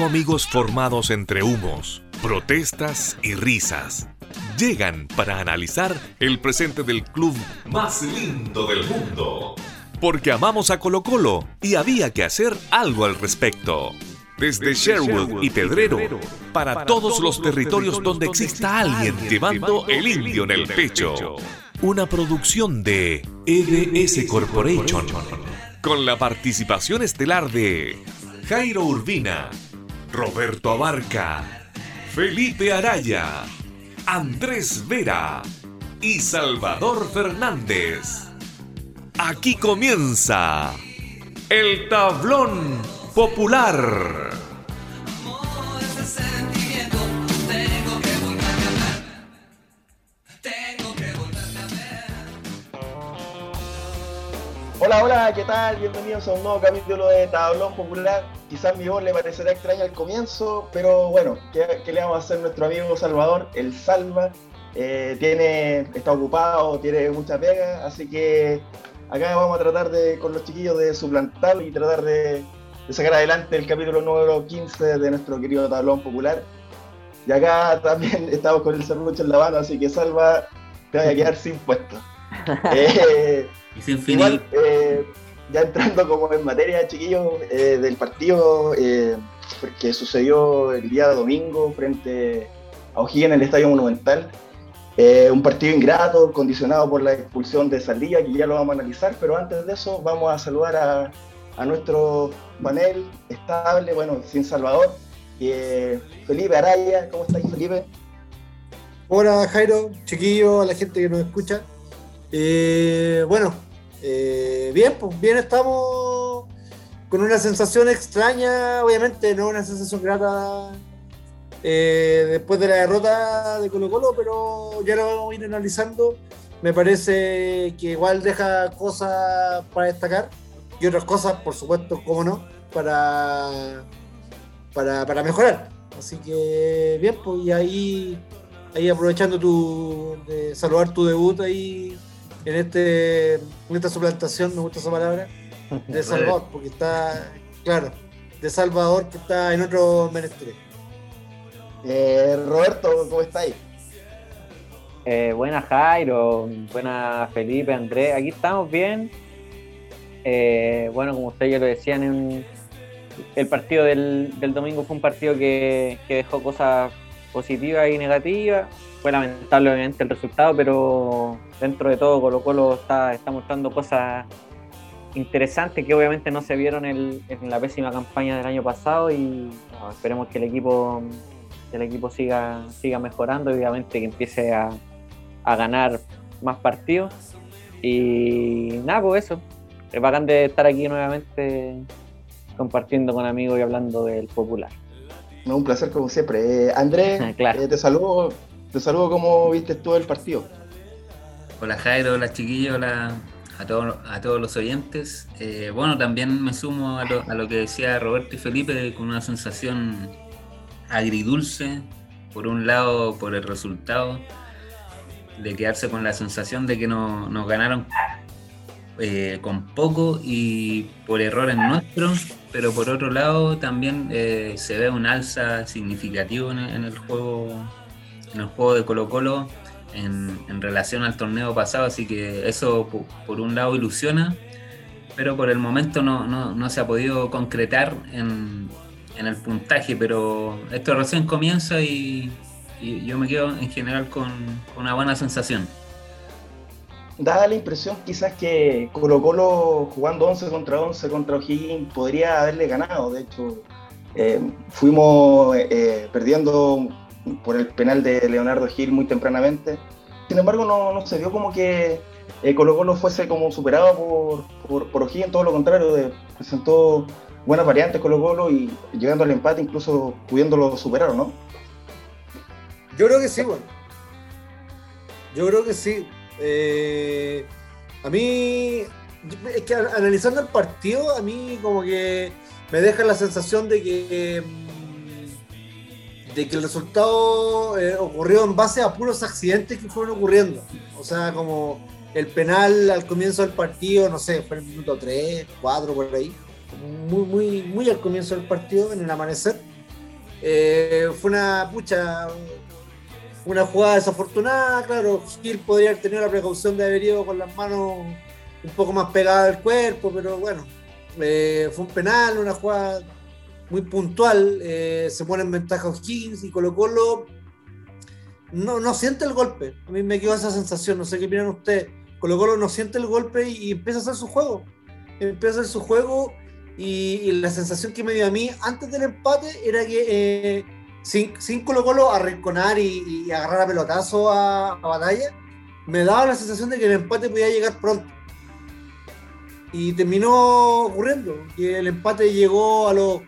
Cinco amigos formados entre humos, protestas y risas llegan para analizar el presente del club más lindo del mundo. Porque amamos a Colo Colo y había que hacer algo al respecto. Desde Sherwood y Pedrero, para todos los territorios donde exista alguien llevando el indio en el pecho. Una producción de EDS Corporation. Con la participación estelar de Jairo Urbina, Roberto Abarca, Felipe Araya, Andrés Vera y Salvador Fernández. Aquí comienza el tablón popular. Hola, hola, ¿qué tal? Bienvenidos a un nuevo capítulo de Tablón Popular. Quizás mi voz le parecerá extraña al comienzo, pero bueno, ¿qué, le vamos a hacer nuestro amigo Salvador? El Salva. Eh, tiene, está ocupado, tiene mucha pega, así que acá vamos a tratar de, con los chiquillos de suplantarlo y tratar de, sacar adelante el capítulo número 15 de nuestro querido Tablón Popular. Y acá también estamos con el serrucho en la mano, así que Salva, te vaya a quedar sin puesto. Eh, y sin Igual, eh, ya entrando como en materia, chiquillos, eh, del partido eh, que sucedió el día domingo frente a O'Higgins en el Estadio Monumental. un partido ingrato, condicionado por la expulsión de Saldilla, que ya lo vamos a analizar, pero antes de eso vamos a saludar a, a nuestro panel estable, bueno, sin Salvador. Felipe Araya, ¿cómo estáis, Felipe? Hola, Jairo, chiquillo, a la gente que nos escucha. Eh, bueno, eh, bien, pues bien estamos con una sensación extraña, obviamente no una sensación grata eh, después de la derrota de Colo Colo, pero ya lo vamos a ir analizando. Me parece que igual deja cosas para destacar y otras cosas, por supuesto, como no, para, para, mejorar. Así que bien, pues y ahí, ahí aprovechando tu, de saludar tu debut ahí en, este, en esta suplantación, me gusta esa palabra, de Salvador, porque está, claro, de Salvador que está en otro menester. Eh, Roberto, ¿cómo estáis? Eh, buena Jairo, buena Felipe, Andrés, aquí estamos bien. Eh, bueno, como ustedes ya lo decían, en, el partido del, domingo fue un partido que, que dejó cosas positivas y negativas. Fue lamentable obviamente el resultado, pero dentro de todo Colo Colo está, está mostrando cosas interesantes que obviamente no se vieron en, la pésima campaña del año pasado y esperemos que el equipo el equipo siga, siga mejorando y obviamente que empiece a, ganar más partidos. Y nada, pues eso. Es bacán de estar aquí nuevamente compartiendo con amigos y hablando del popular. un placer como siempre. Eh, Andrés, eh, te saludo, te saludo como viste todo el partido. Hola Jairo, hola chiquillos, hola a, todos a todos los oyentes. Eh, bueno, también me sumo a lo, que decía Roberto y Felipe con una sensación agridulce, por un lado por el resultado, de quedarse con la sensación de que no, nos ganaron eh, con poco y por errores nuestros, pero por otro lado también eh, se ve un alza significativo en, en, el juego en el juego de Colo Colo en, relación al torneo pasado, así que eso por, un lado ilusiona, pero por el momento no, se ha podido concretar en, el puntaje, pero esto recién comienza y, yo me quedo en general con, una buena sensación. Da la impresión quizás que Colo Colo jugando 11 contra 11 contra O'Higgins podría haberle ganado, de hecho eh, fuimos eh, perdiendo por el penal de Leonardo Gil muy tempranamente. Sin embargo, no, se vio como que eh, Colo Colo fuese como superado por, por, por O'Higgins, todo lo contrario, presentó buenas variantes Colo Colo y llegando al empate incluso pudiéndolo superar, ¿no? Yo creo que sí, bueno. Yo creo que sí. Eh, a mí, es que analizando el partido, a mí como que me deja la sensación de que de que el resultado eh, ocurrió en base a puros accidentes que fueron ocurriendo. O sea, como el penal al comienzo del partido, no sé, fue en el minuto 3, 4, por ahí. Muy, muy, muy al comienzo del partido, en el amanecer. Eh, fue una pucha, una jugada desafortunada, claro, Gil podría haber tenido la precaución de haber ido con las manos un poco más pegadas al cuerpo, pero bueno, eh, fue un penal, una jugada muy puntual, eh, se pone en ventaja O'Higgins y Colo Colo no, no siente el golpe, a mí me quedó esa sensación, no sé qué opinan ustedes, Colo Colo no siente el golpe y, empieza a hacer su juego, empieza a hacer su juego y, la sensación que me dio a mí antes del empate era que... Eh, sin, sin Colo Colo arrinconar y, y agarrar a pelotazo a, batalla, me daba la sensación de que el empate podía llegar pronto. Y terminó ocurriendo, que el empate llegó a los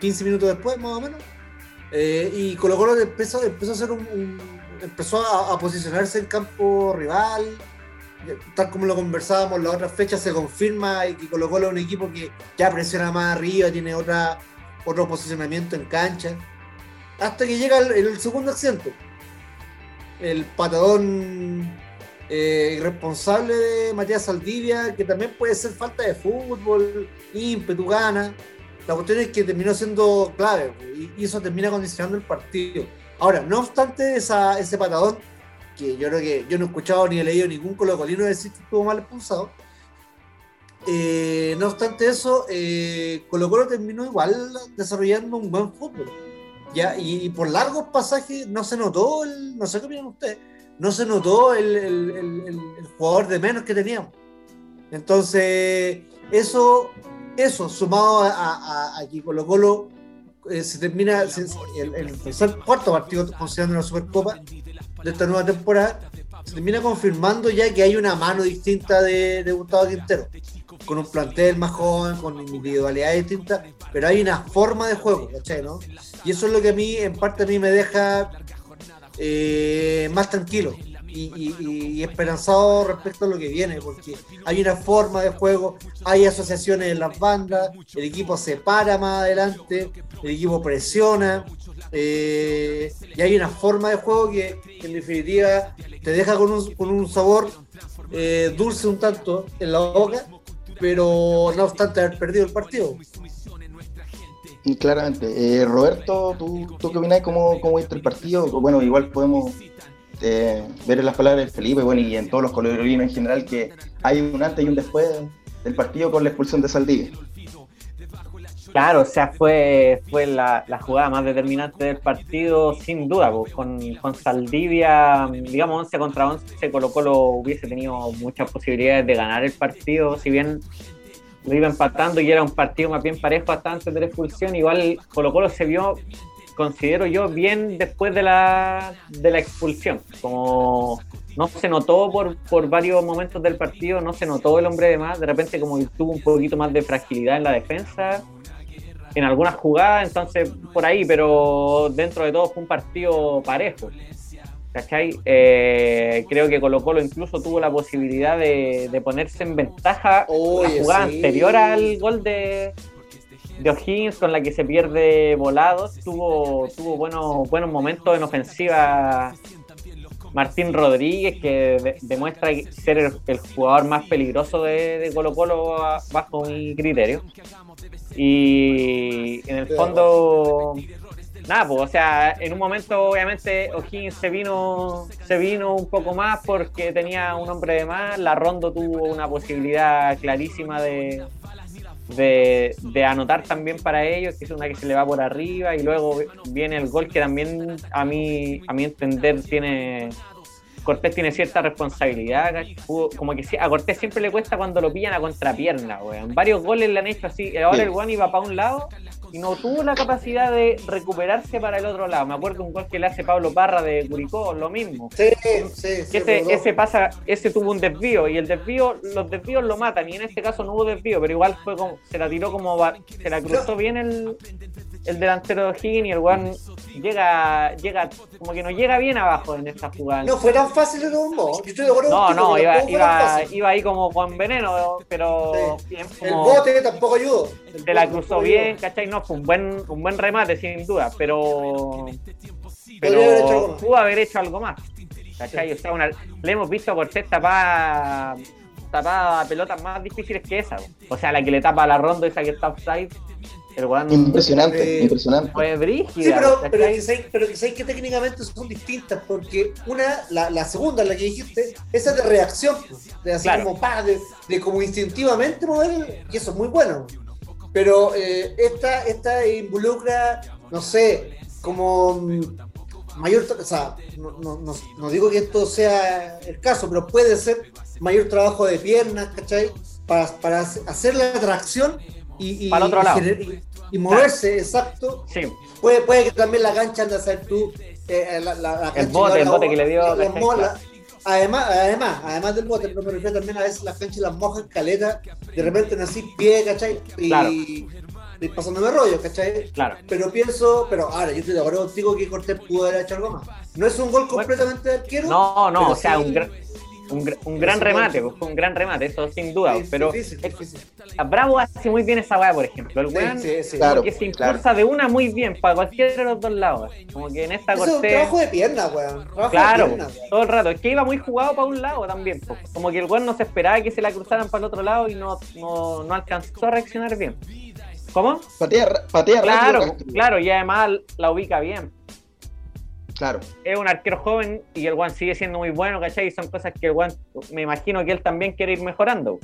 15 minutos después, más o menos. Eh, y Colo Colo empezó, empezó a hacer un, empezó a, posicionarse en campo rival. Tal como lo conversábamos, la otra fecha se confirma y que Colo Colo es un equipo que ya presiona más arriba, tiene otra, otro posicionamiento en cancha hasta que llega el, segundo accidente. El patadón eh, irresponsable de Matías Saldivia, que también puede ser falta de fútbol, ímpetu, gana. La cuestión es que terminó siendo clave y, eso termina condicionando el partido. Ahora, no obstante ese patadón, que yo creo que yo no he escuchado ni he leído ningún colocolino decir que estuvo mal expulsado, eh, no obstante eso, eh, Colo Colo terminó igual desarrollando un buen fútbol ya, y, por largos pasajes no se notó, el, no sé qué opinan ustedes, no se notó el, el, jugador de menos que teníamos. Entonces, eso, eso sumado a, a, que Colo Colo eh, se termina el, tercer, cuarto partido considerando la Supercopa de esta nueva temporada, se termina confirmando ya que hay una mano distinta de, de Gustavo Quintero con un plantel más joven, con individualidades distintas, pero hay una forma de juego, ¿cachai? ¿no? Y eso es lo que a mí, en parte a mí me deja eh, más tranquilo y, esperanzado respecto a lo que viene, porque hay una forma de juego, hay asociaciones en las bandas, el equipo se para más adelante, el equipo presiona, eh, y hay una forma de juego que, en definitiva te deja con un, con un sabor eh, dulce un tanto en la boca pero no obstante haber perdido el partido. Claramente. Eh, Roberto, ¿tú, ¿tú qué opinas? ¿Cómo, ¿Cómo viste el partido? Bueno, igual podemos eh, ver en las palabras de Felipe bueno, y en todos los colorinos en general que hay un antes y un después del partido con la expulsión de Saldivia. Claro, o sea, fue, fue la, jugada más determinante del partido, sin duda, con, con, Saldivia, digamos, 11 contra 11, Colo Colo hubiese tenido muchas posibilidades de ganar el partido, si bien lo iba empatando y era un partido más bien parejo hasta antes de la expulsión, igual Colo Colo se vio, considero yo, bien después de la, de la expulsión, como no se notó por, por varios momentos del partido, no se notó el hombre de más, de repente como tuvo un poquito más de fragilidad en la defensa, en algunas jugadas, entonces por ahí, pero dentro de todo fue un partido parejo. ¿Cachai? Eh, creo que Colo Colo incluso tuvo la posibilidad de, ponerse en ventaja la jugada anterior al gol de, de O'Higgins con la que se pierde volados. Tuvo, tuvo buenos, buenos momentos en ofensiva Martín Rodríguez, que demuestra ser el, jugador más peligroso de, de Colo Colo bajo mi criterio. Y en el fondo, nada, pues, o sea, en un momento obviamente O'Higgins se vino, se vino un poco más porque tenía un hombre de más, la Rondo tuvo una posibilidad clarísima de, de, anotar también para ellos, que es una que se le va por arriba, y luego viene el gol que también a mí, a mi entender tiene Cortés tiene cierta responsabilidad, como que a Cortés siempre le cuesta cuando lo pillan a contrapierna, weón. Varios goles le han hecho así, ahora el Juan iba para un lado y no tuvo la capacidad de recuperarse para el otro lado. Me acuerdo un gol que le hace Pablo Parra de Curicó, lo mismo. Sí, sí, ese, ese, pasa, ese tuvo un desvío y el desvío, los desvíos lo matan y en este caso no hubo desvío, pero igual fue como, se la tiró como, se la cruzó bien el, el delantero de O'Higgins y el Juan llega, llega, como que no llega bien abajo en esta jugada. No fue tan fácil de no. no, no, iba, iba, iba, ahí como con veneno, pero el bote tampoco ayudó. Se la cruzó bien, ¿cachai? No, fue un buen, un buen remate, sin duda, pero. Pero pudo haber hecho algo más. ¿Cachai? O sea, una, le hemos visto a Cortés tapar tapar pelotas más difíciles que esa. O sea, la que le tapa a la ronda, esa que está offside, impresionante, eh, impresionante. Fue brígida. Sí, pero, pero, que sabéis- pero que sabéis que técnicamente son distintas, porque una, la, la segunda, la que dijiste, esa es de reacción, de así Claro. como pa, de, de como instintivamente mover, el- y eso es muy bueno. Pero eh, esta, esta involucra, no sé, como mm, mayor, o sea, no, no, no, digo que esto sea el caso, pero puede ser mayor trabajo de piernas, ¿cachai? Para, para hacer la tracción y, y, Para el otro y lado. gener- y- y moverse, exacto, Sí, Puede, puede que también la cancha ande a ser tú. eh, la, la- la cancha bote, el bote que le dio, la-. Además, además, además del bote, pero me refiero también a veces las canchas las mojan caleta, de repente nací pie, ¿cachai? Y, Claro. y pasándome rollo, ¿cachai? claro. Pero pienso, pero ahora yo estoy de acuerdo contigo que Cortés pudo haber hecho algo más. No es un gol completamente de arquero. No, no, o sea, sí- un gran, un, gr- un gran remate, pues, un gran remate, eso sin duda. Sí, pero difícil, eh, difícil. a Bravo hace muy bien esa weá, por ejemplo. El weón sí, sí. Claro. que se impulsa de una muy bien para cualquiera de los dos lados. Como que en esta Eso es un trabajo de pierna, weón. Claro, pierna, weón. todo el rato. Es que iba muy jugado para un lado también. po. Como que el weón no se esperaba que se la cruzaran para el otro lado y no, no, no alcanzó a reaccionar bien. ¿Cómo? Patea, patea Claro, rápido. Claro, y además la ubica bien. Claro. Es un arquero joven y el Juan sigue siendo muy bueno, ¿cachai? Y son cosas que el Juan, me imagino que él también quiere ir mejorando.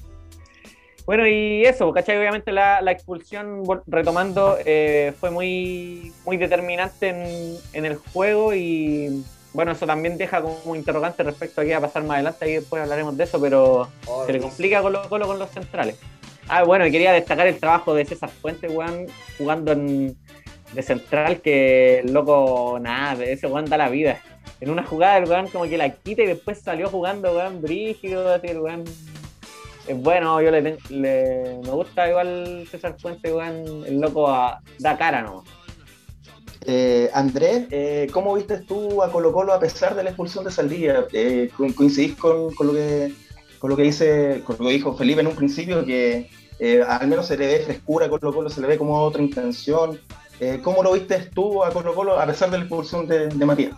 Bueno, y eso, ¿cachai? Obviamente la, la expulsión, retomando, eh, fue muy, muy determinante en, en el juego y bueno, eso también deja como interrogante respecto a qué va a pasar más adelante, y después hablaremos de eso, pero Oh, se le complica Colo Colo con los centrales. Ah, bueno, y quería destacar el trabajo de César Fuentes, weón, jugando en, de central, que el loco, nada, ese weón da la vida. En una jugada el weón como que la quita y después salió jugando, weón, brígido, así, el weón. Es bueno, yo le, ten- le- me gusta igual César Fuentes, weón, el loco ah, da cara, ¿no? Eh, Andrés, eh, ¿cómo viste tú a Colo Colo a pesar de la expulsión de Saldivia? Eh, co- ¿Coincidís con, con lo que, con, lo que dice, con lo que dijo Felipe en un principio? Que eh, al menos se le ve frescura a Colo Colo, se le ve como otra intención. Eh, ¿Cómo lo viste tú a Colo Colo a pesar de la expulsión de, Matías?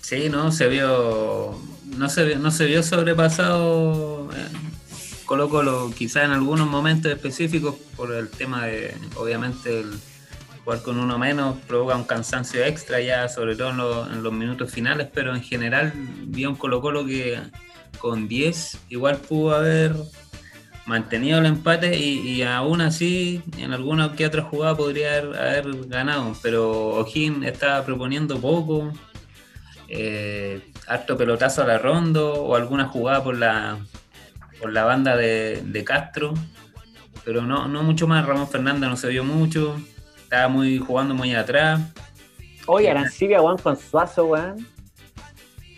Sí, no, se vio, no se vio, no se vio sobrepasado eh, Colo Colo, quizá en algunos momentos específicos por el tema de, obviamente, el jugar con uno menos provoca un cansancio extra ya, sobre todo en, lo- en los minutos finales, pero en general vi un Colo Colo que con 10 igual pudo haber mantenido el empate y, y aún así en alguna que otra jugada podría haber, haber ganado, pero O'Higgins estaba proponiendo poco, eh, harto pelotazo a la rondo o alguna jugada por la por la banda de, de Castro, pero no, no mucho más. Ramón Fernández no se vio mucho, estaba muy jugando muy atrás. Oye, Arancibia, weón, con Suazo, weón.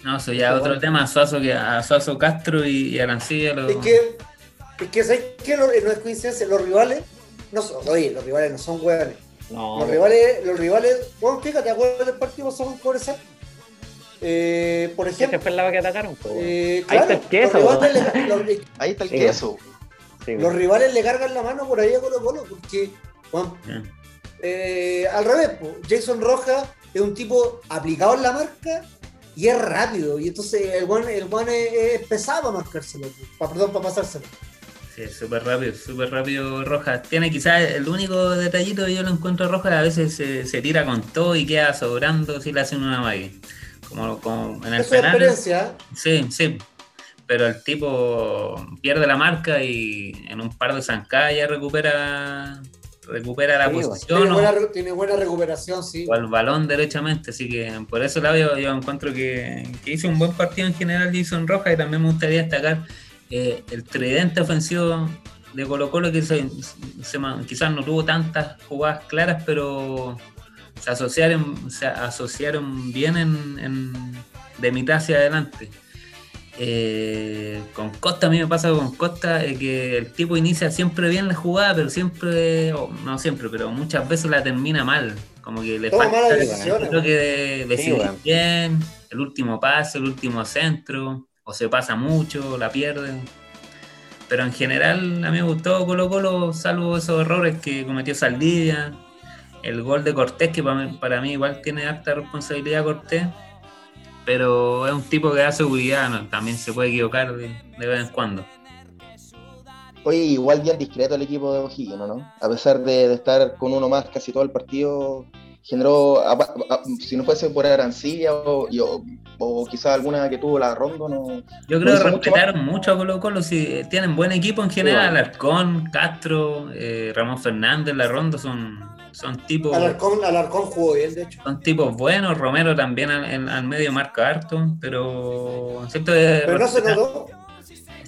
No, eso ya Eso otro bueno. tema, Suazo, que, a Suazo Castro y, y Arancibia lo... Es que, es que, ¿sabes qué? Lo- no es coincidencia, los rivales, no son, oye, los rivales no son hueones. No, Los rivales, los rivales, bueno, fíjate, ¿te acuerdas del partido pasado con Cobresal? Eh, por ¿Qué ejemplo, fue la que atacaron? weón? eh, Ahí está el queso, los, rivales le, los- Ahí está el Sí. queso. Sí, los rivales le cargan la mano por ahí a Colo Colo, porque bueno, eh, al revés, po, Jason Rojas es un tipo aplicado en la marca y es rápido, y entonces el buen, el buen es, es pesado para marcárselo, para, perdón, para pasárselo. Sí, súper rápido, súper rápido Rojas. Tiene quizás el único detallito que yo lo encuentro a Rojas, a veces se, se tira con todo y queda sobrando si le hacen una magia. Como, como en el Eso penal. experiencia. Sí, sí. Pero el tipo pierde la marca y en un par de zancadas ya recupera, recupera la Sí, posición tiene, o, buena, tiene buena recuperación, sí. o el balón derechamente. Así que por eso lado yo, yo encuentro que, que hizo un buen partido en general Jason Rojas y también me gustaría destacar eh, el tridente ofensivo de Colo Colo que se, se ma- quizás no tuvo tantas jugadas claras, pero se asociaron, se asociaron bien en, en- de mitad hacia adelante. Eh, con Costa, a mí me pasa con Costa eh, que el tipo inicia siempre bien la jugada, pero siempre, o no siempre, pero muchas veces la termina mal. Como que le falta creo que de- decidir weón. bien, el último pase, el último centro, o se pasa mucho, la pierde. Pero en general a mí me gustó Colo Colo, salvo esos errores que cometió Saldivia, el gol de Cortés, que para mí, igual tiene alta responsabilidad Cortés, pero es un tipo que da seguridad, ¿no? también se puede equivocar de, vez en cuando. Oye, igual bien discreto el equipo de O'Higgins, ¿no? A pesar de estar con uno más casi todo el partido, generó, a- a- si no fuese por Arancilla o, o, o quizás alguna que tuvo la Rondo, no. Yo creo que mucho respetaron mucho a Colo Colo, si tienen buen equipo en general. Alarcón, Castro, eh, Ramón Fernández, La Rondo son, son tipos Alarcón, Alarcón jugó bien, de hecho. son tipos buenos, Romero también al, en- al medio marca harto, pero no se notó.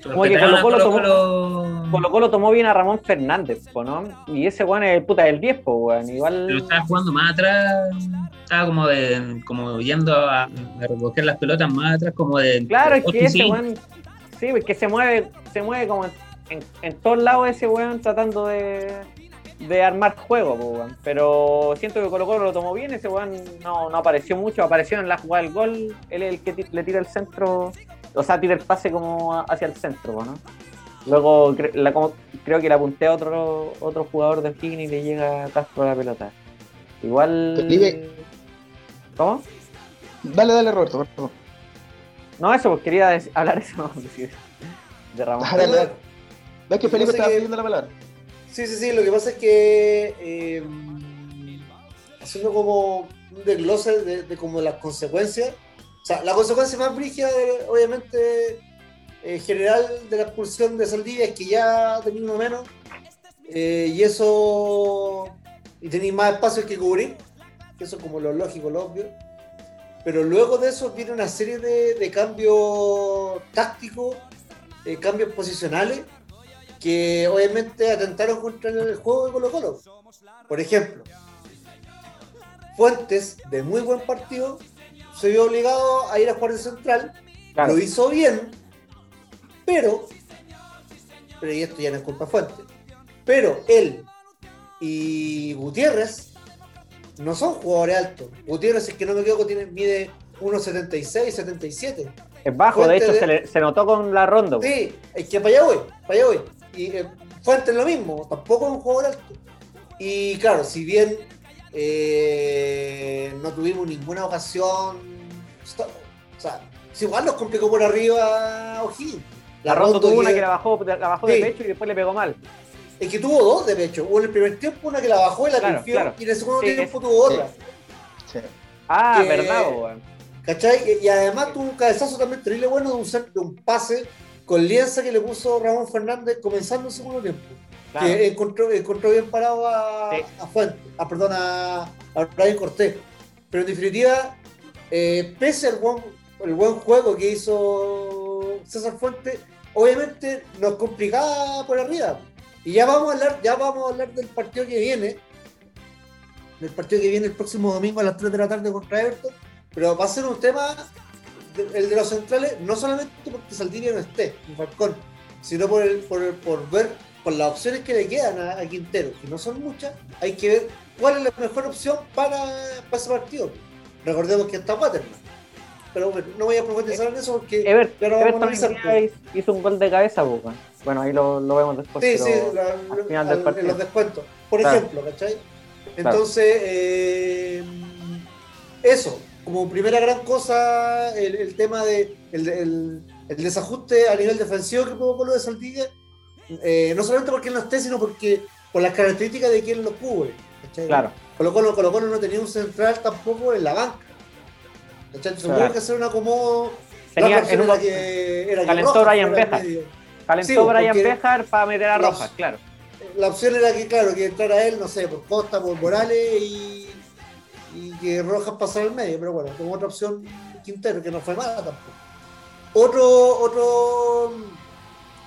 Como que respetaron a Colo-Colo Colo-Colo, Colo Colo tomó bien a Ramón Fernández, ¿no? Y ese weón es el puta del 10, po, weón. Igual. pero estaba jugando más atrás, estaba como de, como yendo a, a recoger las pelotas más atrás, como de Claro, es que ese weón. Sí, es que se mueve, se mueve como en, en- en todos lados ese weón tratando de, de armar juego, weón. Pero siento que Colo Colo lo tomó bien, ese weón no, no apareció mucho, apareció en la jugada del gol, él es el que le tira el centro, o sea, tira el pase como hacia el centro, ¿no? Luego cre- la- como- creo que le apunté a otro, otro jugador de Higgins y le llega a Castro la pelota. Igual. Felipe. ¿Cómo? Dale, dale, Roberto, por favor. No, eso, pues quería hablar eso no, decir, de Ramón. Dale, dale. ¿Ves que Lo que Felipe estaba que- pidiendo la palabra? Sí, sí, sí, lo que pasa es que eh, haciendo como un desglose de, de como las consecuencias, o sea, la consecuencia más brígida, obviamente, eh, general de la expulsión de Saldivia es que ya uno menos, eh, y eso, y tenía más espacio que cubrir, que eso es como lo lógico, lo obvio, pero luego de eso viene una serie de, de cambios tácticos, eh, cambios posicionales, que obviamente atentaron contra el juego de Colo Colo. Por ejemplo, Fuentes, de muy buen partido, se vio obligado a ir a jugar de central, Claro. lo hizo bien, pero, pero y esto ya no es culpa de Fuentes, pero él y Gutiérrez no son jugadores altos. Gutiérrez, es que no me equivoco, tiene, mide 1,76, 77. Es bajo, de Fuente hecho de- se, le- se notó con la ronda. Sí, es que para allá voy, para allá voy. Y eh, Fuentes lo mismo, tampoco es un jugador alto. Y claro, si bien eh, no tuvimos ninguna ocasión, o sea, si igual nos complicó por arriba O'Higgins. La ronda tuvo una que- la bajó, la bajó Sí. de pecho y después le pegó mal. Es que tuvo dos de pecho. Hubo en el primer tiempo una que la bajó y la Claro, confió, claro. y en el segundo Sí, tiempo es- tuvo otra. Sí. Ah, Que- verdad, weón. ¿Cachai? Y- además tuvo un cabezazo también terrible bueno de un, cent- de un pase con lienza que le puso Ramón Fernández comenzando el segundo tiempo. Claro. que encontró, encontró bien parado a, Sí. a Fuentes, a, perdón, a, a Brian Cortés. Pero en definitiva, eh, pese al buen, el buen juego que hizo César Fuentes, obviamente nos complicaba por arriba. Y ya vamos a hablar, ya vamos a hablar del partido que viene, del partido que viene el próximo domingo a las 3 de la tarde contra Everton, pero va a ser un tema, el de los centrales, no solamente porque Saldivia no esté, ni Falcón, sino por, el, por, el- por ver con las opciones que le quedan a, a Quintero, que no son muchas, hay que ver cuál es la mejor opción para, para ese partido. Recordemos que está Waterman. Pero bueno, no voy a profundizar en eso porque Ever- ya lo vamos a Everton analizar. día hizo- un gol de cabeza, po, weón. Bueno, ahí lo, lo vemos después. Sí, sí, la- al final del al- partido. en los descuentos. Por Claro. ejemplo, ¿cachai? Entonces, eh, eso, como primera gran cosa, el, el tema de el, el- el desajuste a nivel defensivo que provocó lo de Saldivia, eh, no solamente porque él no esté, sino porque por las características de quien lo cubre. ¿cachai? Claro. Colo Colo, Colo Colo no tenía un central tampoco en la banca. ¿Cachai? Entonces Claro. que hacer. Tenía la opción en un- era que, era calentó Rojas Brian Bejar. Calentó Sí, Brian Bejar para meter a Rojas, claro. La opción era que, claro, que entrara él, no sé, por Costa, por Morales y, y que Rojas pasara al medio, pero bueno, como otra opción Quintero, que no fue mala tampoco. Otro, otro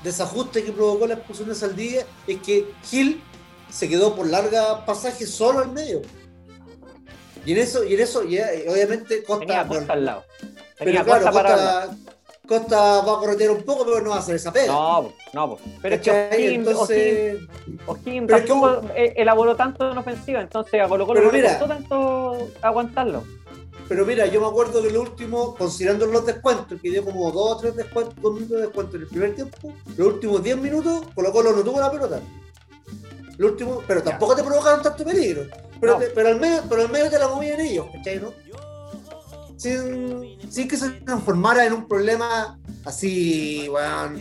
desajuste que provocó la expulsión de Saldivia es que Gil se quedó por larga pasaje solo al medio. Y en eso, y en eso, y, eh, obviamente Costa, Tenía Costa al lado. Tenía pero claro, Costa para. Costa, Costa va a corretear un poco, pero no va a hacer esa pega. No, no, pero es que Entonces, O'Higgins- O'Higgins pero que tampoco elaboró tanto en ofensiva, entonces a Colo Colo no mira. costó tanto aguantarlo. Pero mira, yo me acuerdo que lo último, considerando los descuentos, que dio como dos o tres descuentos, dos minutos de descuento en el primer tiempo, los últimos 10 minutos, Colo Colo no tuvo la pelota. Lo último, pero tampoco te provocaron tanto peligro. Pero, No. te- pero, al medio, pero al medio te la movían ellos, ¿cachai? ¿no? Sin, sin que se transformara en un problema así, weón,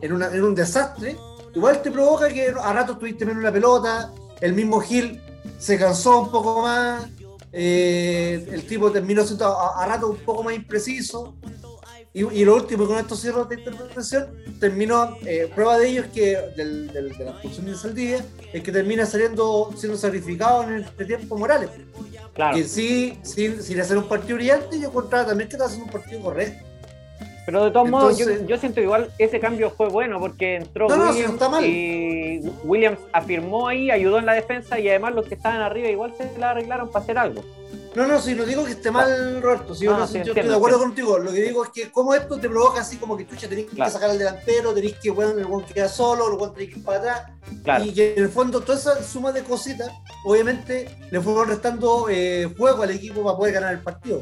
en, una- en un desastre. igual te provoca que a rato tuviste menos la pelota, el mismo Gil se cansó un poco más, eh, el tipo terminó siendo a, a rato un poco más impreciso. Y, y lo último, con estos cierres de interpretación, terminó, eh, prueba de ello es que, del, del- de la expulsión de Saldivia, es que termina saliendo, siendo sacrificado en el tiempo Morales. Claro. Que sí, sin, sin hacer un partido brillante, yo encontraba también que estaba haciendo un partido correcto. Pero de todos modos, yo, yo siento igual ese cambio fue bueno porque entró No, no, no Williams está mal. y Williams afirmó ahí, ayudó en la defensa y además los que estaban arriba igual se la arreglaron para hacer algo. No, no, si no digo que esté mal, Roberto, si yo, No, no- sí, yo entiendo, estoy de acuerdo entiendo. contigo. Lo que digo es que como esto te provoca así como que chucha, tenés Claro. que sacar al delantero, tenés que, bueno, el buen queda solo, el tenés que ir para atrás. Claro. Y que en el fondo toda esa suma de cositas, obviamente, le fueron restando eh, juego al equipo para poder ganar el partido.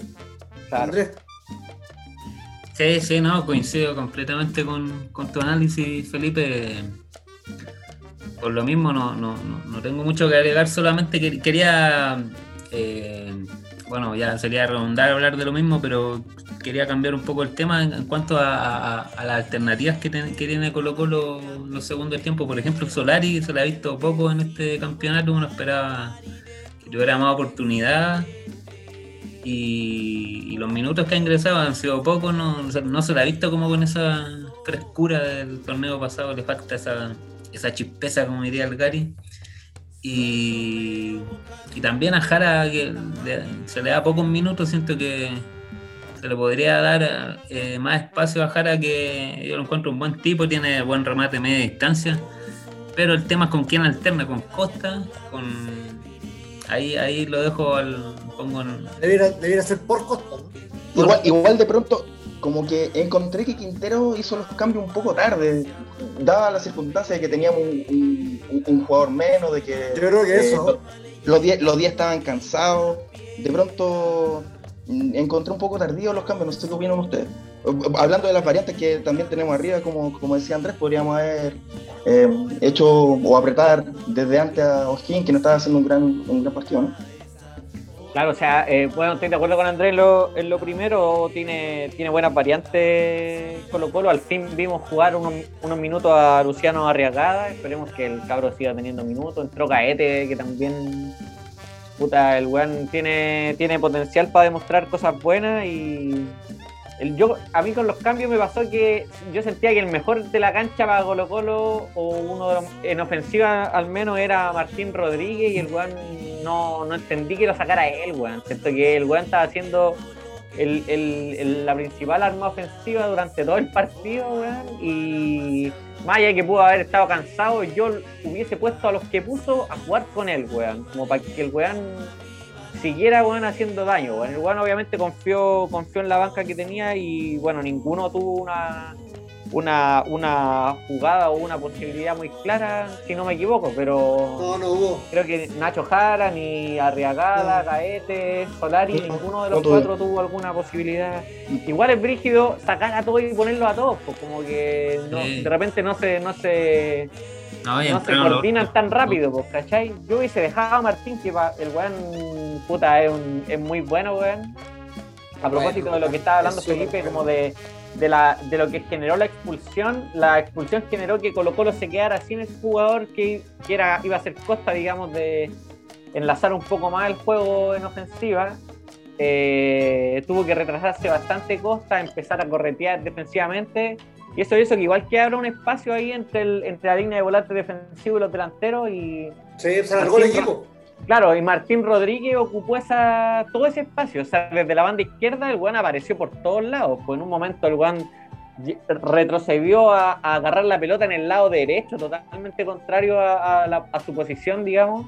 claro. Andrés. Sí, sí, no, coincido completamente con, con tu análisis, Felipe. Por lo mismo, no, no, no, no tengo mucho que agregar, solamente que- quería, eh, bueno, ya sería redundar hablar de lo mismo, pero quería cambiar un poco el tema en, cuanto a, las alternativas que, ten- que tiene Colo Colo los segundos tiempos. Por ejemplo, Solari se le ha visto poco en este campeonato, uno esperaba que tuviera más oportunidad y, los minutos que ha ingresado han sido pocos, no, no se la ha visto como con esa frescura del torneo pasado, le falta esa, esa chispeza, como diría el Gary. Y, y también a Jara, que le- se le da pocos minutos, siento que se le podría dar eh, más espacio a Jara, que yo lo encuentro un buen tipo, tiene buen remate media distancia, pero el tema es con quién alterna, con Costa, con... Ahí, ahí lo dejo al... Pongo en, Debiera, debiera ser por costa, ¿no? Igual, igual de pronto, como que encontré que Quintero hizo los cambios un poco tarde, dada la circunstancia de que teníamos un, un- un jugador menos, de que Yo creo que eh, eso. lo- los 10 los días estaban cansados. De pronto mm, encontré un poco tardío los cambios, no sé qué opinan ustedes. Eh, Hablando de las variantes que también tenemos arriba, como, como decía Andrés, podríamos haber eh, hecho o apretar desde antes a O'Higgins, que no estaba haciendo un gran, un gran partido, ¿no? Claro, o sea, eh, bueno, estoy de acuerdo con Andrés lo, en lo primero, tiene, tiene buenas variantes Colo Colo, al fin vimos jugar unos, unos minutos a Luciano Arriagada, esperemos que el cabro siga teniendo minutos, entró Caete, que también, puta, el weón tiene, tiene potencial para demostrar cosas buenas y el, yo, a mí con los cambios me pasó que yo sentía que el mejor de la cancha para Colo Colo, o uno de los, en ofensiva al menos, era Martín Rodríguez y el weón no, no entendí que lo sacara él, weón. Siento que el weón estaba haciendo el, el- el- la principal arma ofensiva durante todo el partido, weón. Y más allá que pudo haber estado cansado, yo hubiese puesto a los que puso a jugar con él, weón. Como para que el weón siguiera weón, haciendo daño. El weón obviamente confió, confió en la banca que tenía y bueno, ninguno tuvo una, una, una jugada o una posibilidad muy clara, si no me equivoco, pero No, no hubo. creo que Nacho Jara, ni Arriagada, No. Gaete, Solari, No, ninguno de los cuatro tuvo alguna posibilidad. Igual es brígido sacar a todos y ponerlos a todos, pues como que no- Sí. de repente no se, no se, No, se coordinan tan rápido, pues, ¿cachai? Yo hubiese dejado a Martín, que el weón, puta, es, un- es muy bueno, weón. A propósito de lo que estaba hablando Felipe, como de, de, la, de lo que generó la expulsión, la expulsión generó que Colo Colo se quedara sin ese jugador que, que era, iba a ser costa, digamos, de enlazar un poco más el juego en ofensiva. Eh, tuvo que retrasarse bastante costa, empezar a corretear defensivamente. Y eso hizo que igual que abra un espacio ahí entre, el, entre la línea de volante defensivo y los delanteros y Sí, se alargó el equipo. Claro, y Martín Rodríguez ocupó esa, todo ese espacio. O sea, desde la banda izquierda el weón apareció por todos lados. Pues en un momento el weón retrocedió a, a agarrar la pelota en el lado derecho, totalmente contrario a, a la- a su posición, digamos.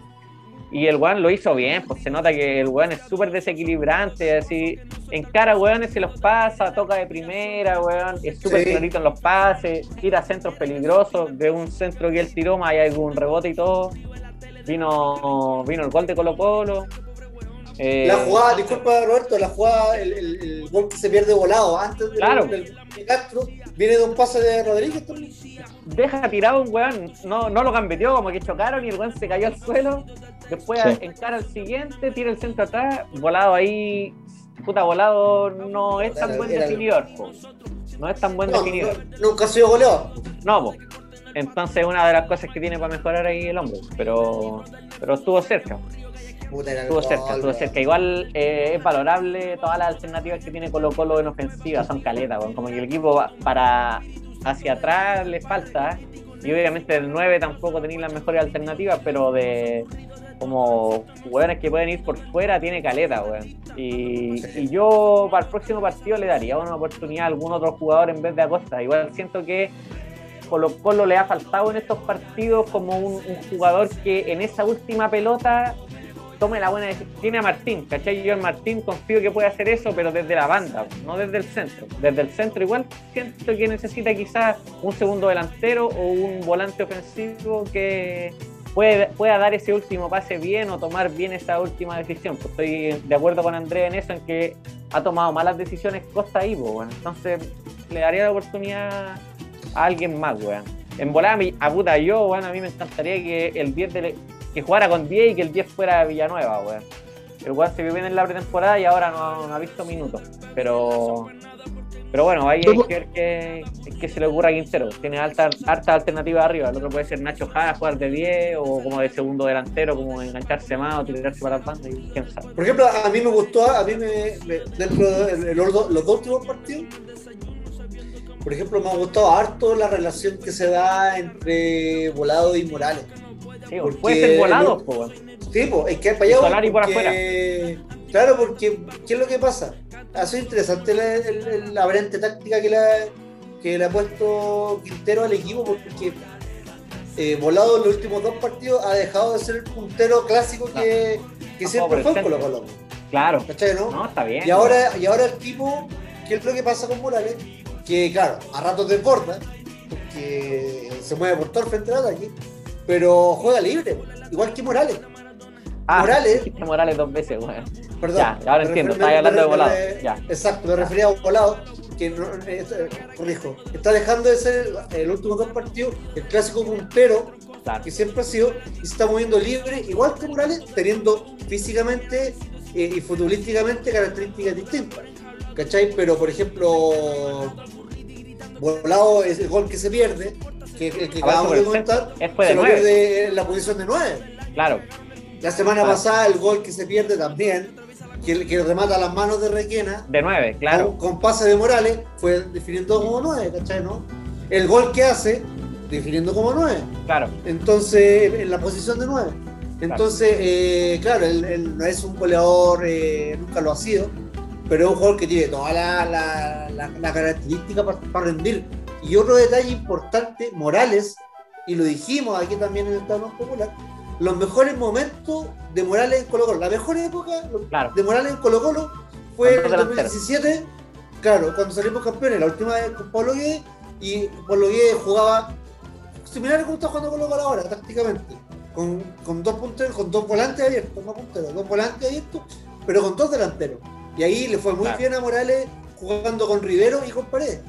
Y el weón lo hizo bien, pues se nota que el weón es súper desequilibrante, así, encara weones, se los pasa, toca de primera, weón, es súper Sí. clarito en los pases, tira centros peligrosos, de un centro que él tiró, más de un rebote y todo. Vino, vino el gol de Colo Colo. Eh, La jugada, disculpa Roberto, la jugada, el, el, el gol que se pierde volado antes del, Claro. del- de Castro, viene de un pase de Rodríguez deja tirado un weón, no, no lo gambeteó, como que chocaron y el weón se cayó al suelo. Después Sí. encara al siguiente, tira el centro atrás, volado ahí, puta volado no es tan Era- buen era- definidor, no es tan buen No, definidor. no, nunca ha sido goleado. No, po. Entonces una de las cosas que tiene para mejorar ahí el hombre, pero, pero estuvo cerca. Puta, el Estuvo cerca, estuvo cerca. Igual eh, es valorable todas las alternativas que tiene Colo Colo en ofensiva, son caletas, como que el equipo va- para hacia atrás le falta. Y obviamente del 9 tampoco tenéis las mejores alternativas, pero de como jugadores que pueden ir por fuera tiene caleta, weón. Y, y yo para el próximo partido le daría una oportunidad a algún otro jugador en vez de Acosta. Igual siento que Colo Colo le ha faltado en estos partidos como un, jugador que en esa última pelota tome la buena decisión. Tiene a Martín, ¿cachai? Yo en Martín confío que puede hacer eso, pero desde la banda, no desde el centro. Desde el centro igual siento que necesita quizás un segundo delantero o un volante ofensivo que puede, pueda dar ese último pase bien o tomar bien esa última decisión. Pues estoy de acuerdo con Andrés en eso, en que ha tomado malas decisiones Costa pues, bueno. entonces le daría la oportunidad a alguien más, weón. En volar a puta yo, weón, a mí me encantaría que el 10 de, que jugara con 10 y que el 10 fuera Villanueva, weón. El weón se vio bien en la pretemporada y ahora no, no ha visto minutos. Pero pero bueno, ahí hay que ver qué, qué se le ocurra a Quintero. Tiene alta, harta alternativa arriba. El otro puede ser Nacho Jara, jugar de 10 o como de segundo delantero, como engancharse más o tirarse para las bandas y quién sabe. Por ejemplo, a mí me gustó, a mí me, me- dentro de los dos últimos partidos, por ejemplo, me ha gustado harto la relación que se da entre Volado y Morales. Sí, Porque puede ser volado, po, weón. Sí, pues, es que para allá Solari por porque- Claro, porque ¿qué es lo que pasa? Ha sido interesante la, la variante táctica que, la, que le ha puesto Quintero al equipo, porque eh, Volado en los últimos dos partidos ha dejado de ser el puntero clásico que, que No, siempre fue en Colo. Colo. Claro. ¿Cachai, no? No, está bien. Y ahora, y ahora el tipo, ¿qué es lo que pasa con Morales? Que claro, a ratos desborda, porque se mueve por todo el frente del ataque, pero juega libre, igual que Morales. Ah, Morales- Morales dos veces, weón. Perdón. Ya, ahora entiendo, me- hablando de volado. me- Ya. Exacto, me refería a volado, que no, eh, corrijo, está dejando de ser el, el último dos partidos el clásico puntero Claro. que siempre ha sido y se está moviendo libre, igual que Morales, teniendo físicamente eh, y futbolísticamente características distintas. ¿Cachai? Pero por ejemplo, volado es el gol que se pierde, que el que Avanza acabamos de comentar, se lo pierde en la posición de 9. Claro. La semana Claro. pasada el gol que se pierde también, que, que remata las manos de Requena, De nueve, claro. con, con pase de Morales, fue definiendo como 9, ¿cachai? ¿no? El gol que hace, definiendo como 9. Claro. Entonces, en la posición de 9. Entonces, eh, claro, él, él no es un goleador, eh, nunca lo ha sido, pero es un jugador que tiene toda la, la, la- la característica para, rendir. Y otro detalle importante, Morales, y lo dijimos aquí también en el Estado Popular, los mejores momentos de Morales en Colo Colo, la mejor época Claro. de Morales en Colo Colo fue en el delanteros. 2017, claro, cuando salimos campeones, la última vez con Pablo Guedes, y Pablo Guedes jugaba similar a como está jugando Colo Colo ahora, tácticamente, con, con dos punteros, con dos volantes abiertos, no punteros, dos volantes abiertos, pero con dos delanteros. Y ahí le fue muy Claro. bien a Morales jugando con Rivero y con Paredes.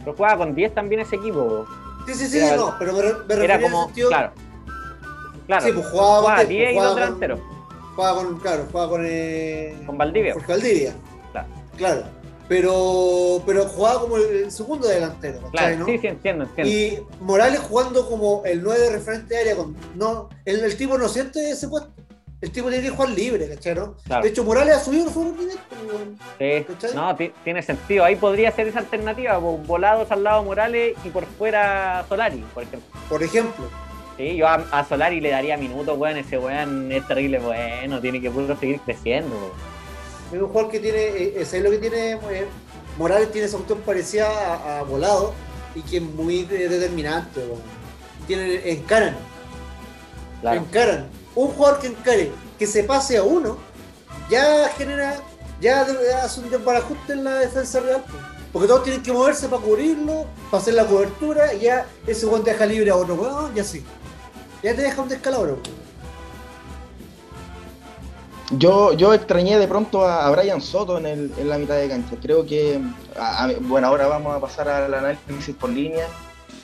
Pero jugaba con 10 también ese equipo. Sí, sí, sí, Era- no, pero me, me Era como. sentido- Claro. Claro. Sí, pues jugaba, jugaba con- 10 y dos con- delanteros. Jugaba con, claro, jugaba con, eh, Con Valdivia. Jorge Valdivia. Claro. Claro. Pero, pero jugaba como el segundo delantero, ¿cachai, Claro, no? sí, sí, entiendo, entiendo. Y Morales jugando como el 9 de referente de área, con, no, el, el tipo no siente ese puesto. El tipo tiene que jugar libre, ¿cachai? no? Claro. De hecho, Morales ha subido su rendimiento. weón. Sí. ¿cachai? No, ti- tiene sentido. Ahí podría ser esa alternativa. pues, Volados al lado Morales y por fuera Solari, por ejemplo. Por ejemplo. Sí, yo a, a Solari le daría minutos, weón. Ese weón es terrible, bueno. Tiene que puro seguir creciendo. weón. Es un jugador que tiene, eh, ¿sabes lo que tiene? eh, Morales tiene esa cuestión parecida a, a Volado y que es muy de- determinante. weón. Tiene, encaran, Claro. encaran. Un jugador que encare, que se pase a uno, ya genera, ya hace un desbarajuste en la defensa real. Porque todos tienen que moverse para cubrirlo, para hacer la cobertura, y ya ese weón deja libre a otro weón, ya sí. Ya te deja un descalabro. Yo, yo extrañé de pronto a, Brian Soto en, el- en la mitad de cancha. Creo que, bueno, ahora vamos a pasar al análisis por línea.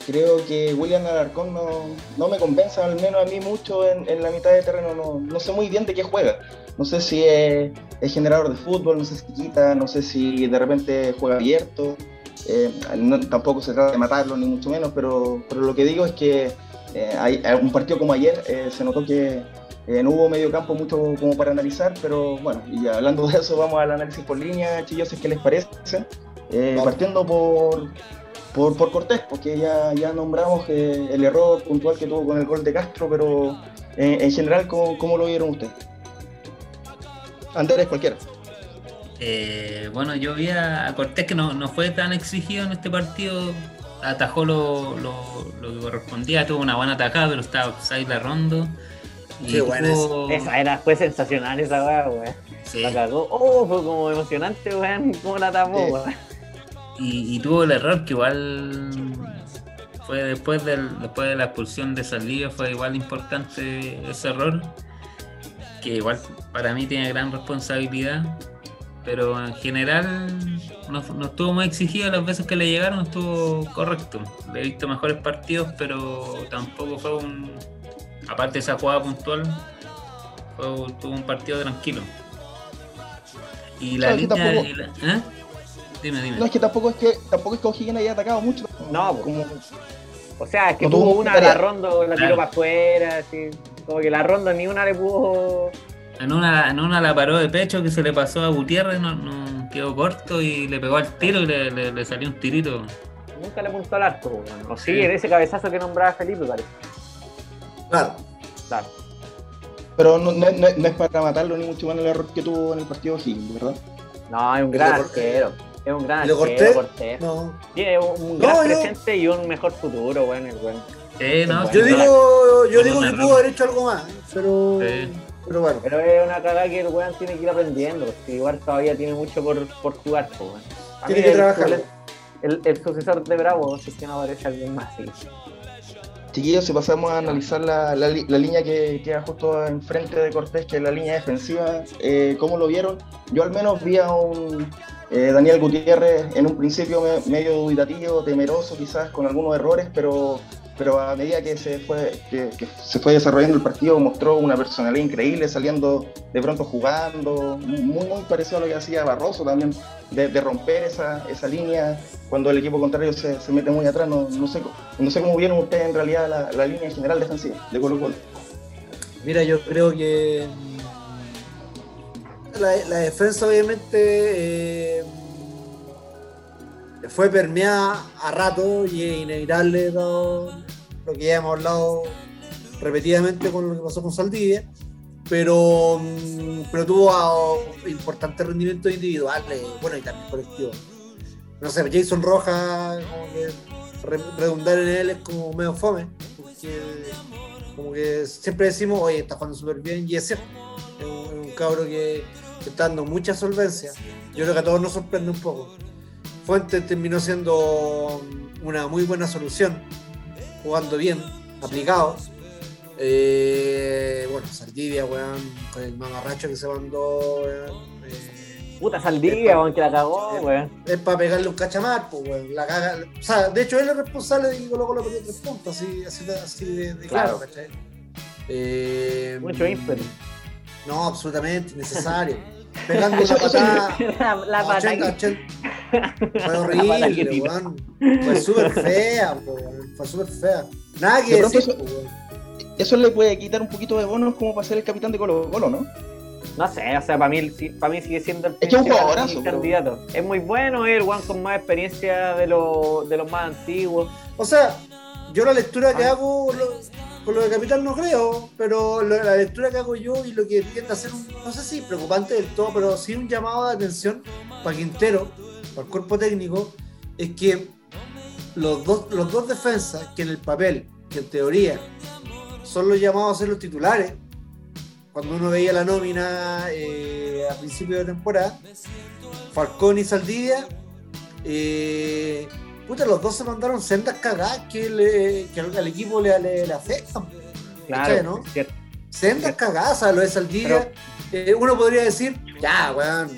Creo que William Alarcón no, no me convence, al menos a mí mucho en, en la mitad de terreno. No, no sé muy bien de qué juega. No sé si es, es generador de fútbol, no sé si quita, no sé si de repente juega abierto. Eh, tampoco se trata de matarlo, ni mucho menos, pero, pero lo que digo es que eh, hay, un partido como ayer se notó que no hubo medio campo mucho como para analizar, pero bueno, y hablando de eso, vamos al análisis por línea, chillos, ¿qué les parece? partiendo por, por, por, Cortés, porque ya, ya nombramos el error puntual que tuvo con el gol de Castro, pero en general, ¿cómo, ¿cómo, lo vieron ustedes? Andrés, cualquiera. Eh, bueno, yo vi a, Cortés que no, fue tan exigido en este partido. Atajó lo, que correspondía, tuvo una buena atajada, pero estaba la Rondo. Qué buena esa era, fue sensacional esa weá, weón. La cagó. Oh, fue como emocionante, weón, como la tapó, Y, tuvo el error que igual fue después del después de la expulsión de Saldivia fue igual importante ese error que igual para mí tiene gran responsabilidad pero en general no, estuvo muy exigido las veces que le llegaron, estuvo correcto. Le he visto mejores partidos, pero tampoco fue un. Aparte de esa jugada puntual, fue, tuvo un partido tranquilo. Y la línea. ¿eh? Dime, dime. No, es que tampoco es que tampoco es que O'Higgins haya atacado mucho. No, como. O sea, es que tuvo una, la ronda la tiró para afuera, así. Como que la ronda ni una le pudo en una, en una la paró de pecho que se le pasó a Gutiérrez, no, no quedó corto y le pegó al tiro y le, le, salió un tirito. Nunca le apuntó al arco, o sí, en ese cabezazo que nombraba Felipe, parece. Claro. Claro. Pero no, no, no, es para matarlo ni mucho menos el error que tuvo en el partido Higgins, ¿verdad? No, es un gran arquero. Es un gran arquero, Cortés. No. Tiene un gran presente y un mejor futuro, bueno, el bueno. no, yo digo, yo digo que pudo haber hecho algo más, pero... Pero bueno. Pero es una cagada que el weón tiene que ir aprendiendo, porque igual todavía tiene mucho por, por jugar, pues, Tiene que trabajar. El, el, sucesor de Bravo, si es que no aparece alguien más, sí. Chiquillos, si pasamos a analizar la, la, línea que queda justo enfrente de Cortés, que es la línea defensiva, eh, ¿cómo lo vieron? Yo al menos vi a un eh, Daniel Gutiérrez en un principio medio dubitativo, temeroso quizás, con algunos errores, pero pero a medida que se fue, que, se fue desarrollando el partido mostró una personalidad increíble, saliendo de pronto jugando, muy, muy parecido a lo que hacía Barroso también, de, romper esa, esa, línea cuando el equipo contrario se, se mete muy atrás. No, no, sé, no sé cómo vieron ustedes en realidad la, la línea general defensiva de Colo Colo. Mira, yo creo que la, defensa obviamente... Eh, fue permeada a rato y es inevitable lo que ya hemos hablado repetidamente con lo que pasó con Saldivia, pero, mm, pero tuvo importantes rendimientos individuales, bueno, y también colectivos. No sé, Jason Rojas, como que redundar en él es como medio fome, porque como que siempre decimos, oye, está jugando súper bien, y es cierto, cabro que, que está dando mucha solvencia. Yo creo que a todos nos sorprende un poco. Fuente terminó siendo una muy buena solución, jugando bien, aplicado. Eh, bueno, Saldivia, weón, con el mamarracho que se mandó, weón. Eh, Puta Saldivia, weón, que la cagó, weón. Es para pegarle un cachamar, pues, weón. La caga, o sea, de hecho, él es responsable de que luego lo perdió tres puntos, así, así, así de, claro, ¿cachai? Eh, Mucho ímpetu. No, absolutamente, innecesario. Pegando una patada. La, la 80, 80, fue horrible, weón. Fue súper fea, Fue súper fea. Nada que decir, eso, eso, le puede quitar un poquito de bonos como para ser el capitán de Colo Colo, ¿no? No sé, o sea, para mí, para mí sigue siendo el, es un candidato. Es muy bueno, es el one con más experiencia de, lo, de los más antiguos. O sea, yo la lectura que ah. hago con lo de Capitán no creo, pero la lectura que hago yo y lo que tiende a ser, un, no sé si preocupante del todo, pero sí un llamado de atención para Quintero, el cuerpo técnico es que los dos, los dos defensas que en el papel, que en teoría son los llamados a ser los titulares, cuando uno veía la nómina eh, a principio de temporada, Falcón y Saldivia, eh, puta, los dos se mandaron sendas cagadas que, le, que al, equipo le, le, afectan. Claro, ¿no? Sendas cagadas, a lo de Saldivia. Eh, uno podría decir, ya, weón,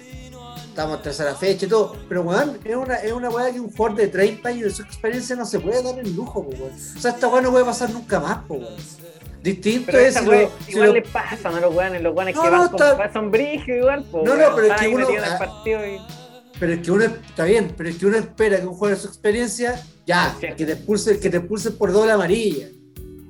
estamos en tercera fecha y todo. Pero, weón, es una, es una weá que un jugador de 30 años de su experiencia no se puede dar el lujo, weón. O sea, esta weá no puede pasar nunca más, weón. Distinto es. Si lo, igual le pasa a los weones, los weones que van con, son igual, No, no, pero es que uno. y... pero es que uno está bien, pero es que uno espera que un jugador de su experiencia, ya, Sí. que te expulse, que te expulse por doble amarilla.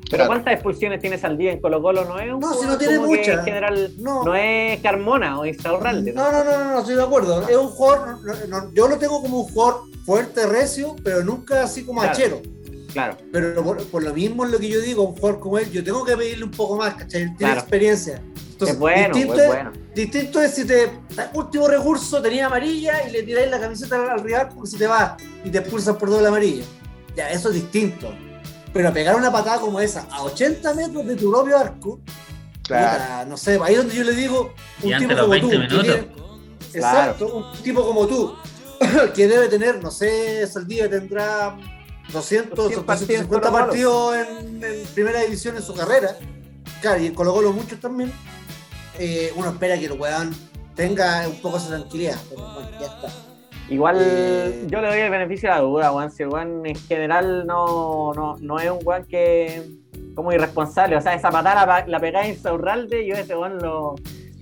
Pero ¿cuántas expulsiones tienes al día en Colo Colo? No es un No, si no tiene muchas. En general, No. no. es Carmona o Instaurralde. No, no, no, no, no, estoy de acuerdo. Es un jugador, no, no, yo lo tengo como un jugador fuerte, recio, pero nunca así como Claro. hachero. Claro, Pero por, por lo mismo es lo que yo digo, un jugador como él, yo tengo que pedirle un poco más, ¿cachai? Tiene Claro. experiencia. Entonces, es bueno, distinto, es bueno. distinto es si te, último recurso, tenía amarilla y le tiráis la camiseta al, al rival porque se te va y te expulsan por doble amarilla. Ya, eso es distinto. Pero pegar una patada como esa a 80 metros de tu propio arco, Claro. puta, no sé, ahí es donde yo le digo, un tipo como 20 tú, tiene- Exacto, un tipo como tú, que debe tener, no sé, Saldivia tendrá 200 o 200 partidos en 250 Colo-Colo. partidos en, en primera división en su carrera. Claro, y en Colo Colo muchos también. Eh, uno espera que el weón tenga un poco esa tranquilidad, pero bueno, ya está. Igual Eh, yo le doy el beneficio de la duda, Juan. Si el Juan en general no, no, no es un Juan que como irresponsable. O sea, esa patada la, la pegada en Saurralde, yo ese Juan lo,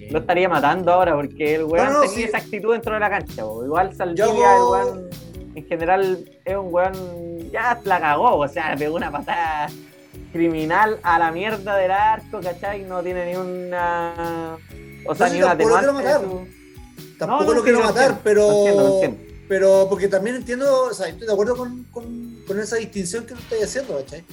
lo estaría matando ahora porque el weón No, no, tenía sí. esa actitud dentro de la cancha. Igual Saldivia, Yo- el weón en general es un weón ya la cagó, o sea, pegó una patada criminal a la mierda del arco, ¿cachai? No tiene ni una. O sea, No, ni una tampoco lo quiero matar. su- Tampoco no, lo quiero matar, pero. entiendo, entiendo. Pero porque también entiendo, o sea, estoy de acuerdo con, con, con esa distinción que tú estás haciendo, ¿cachai?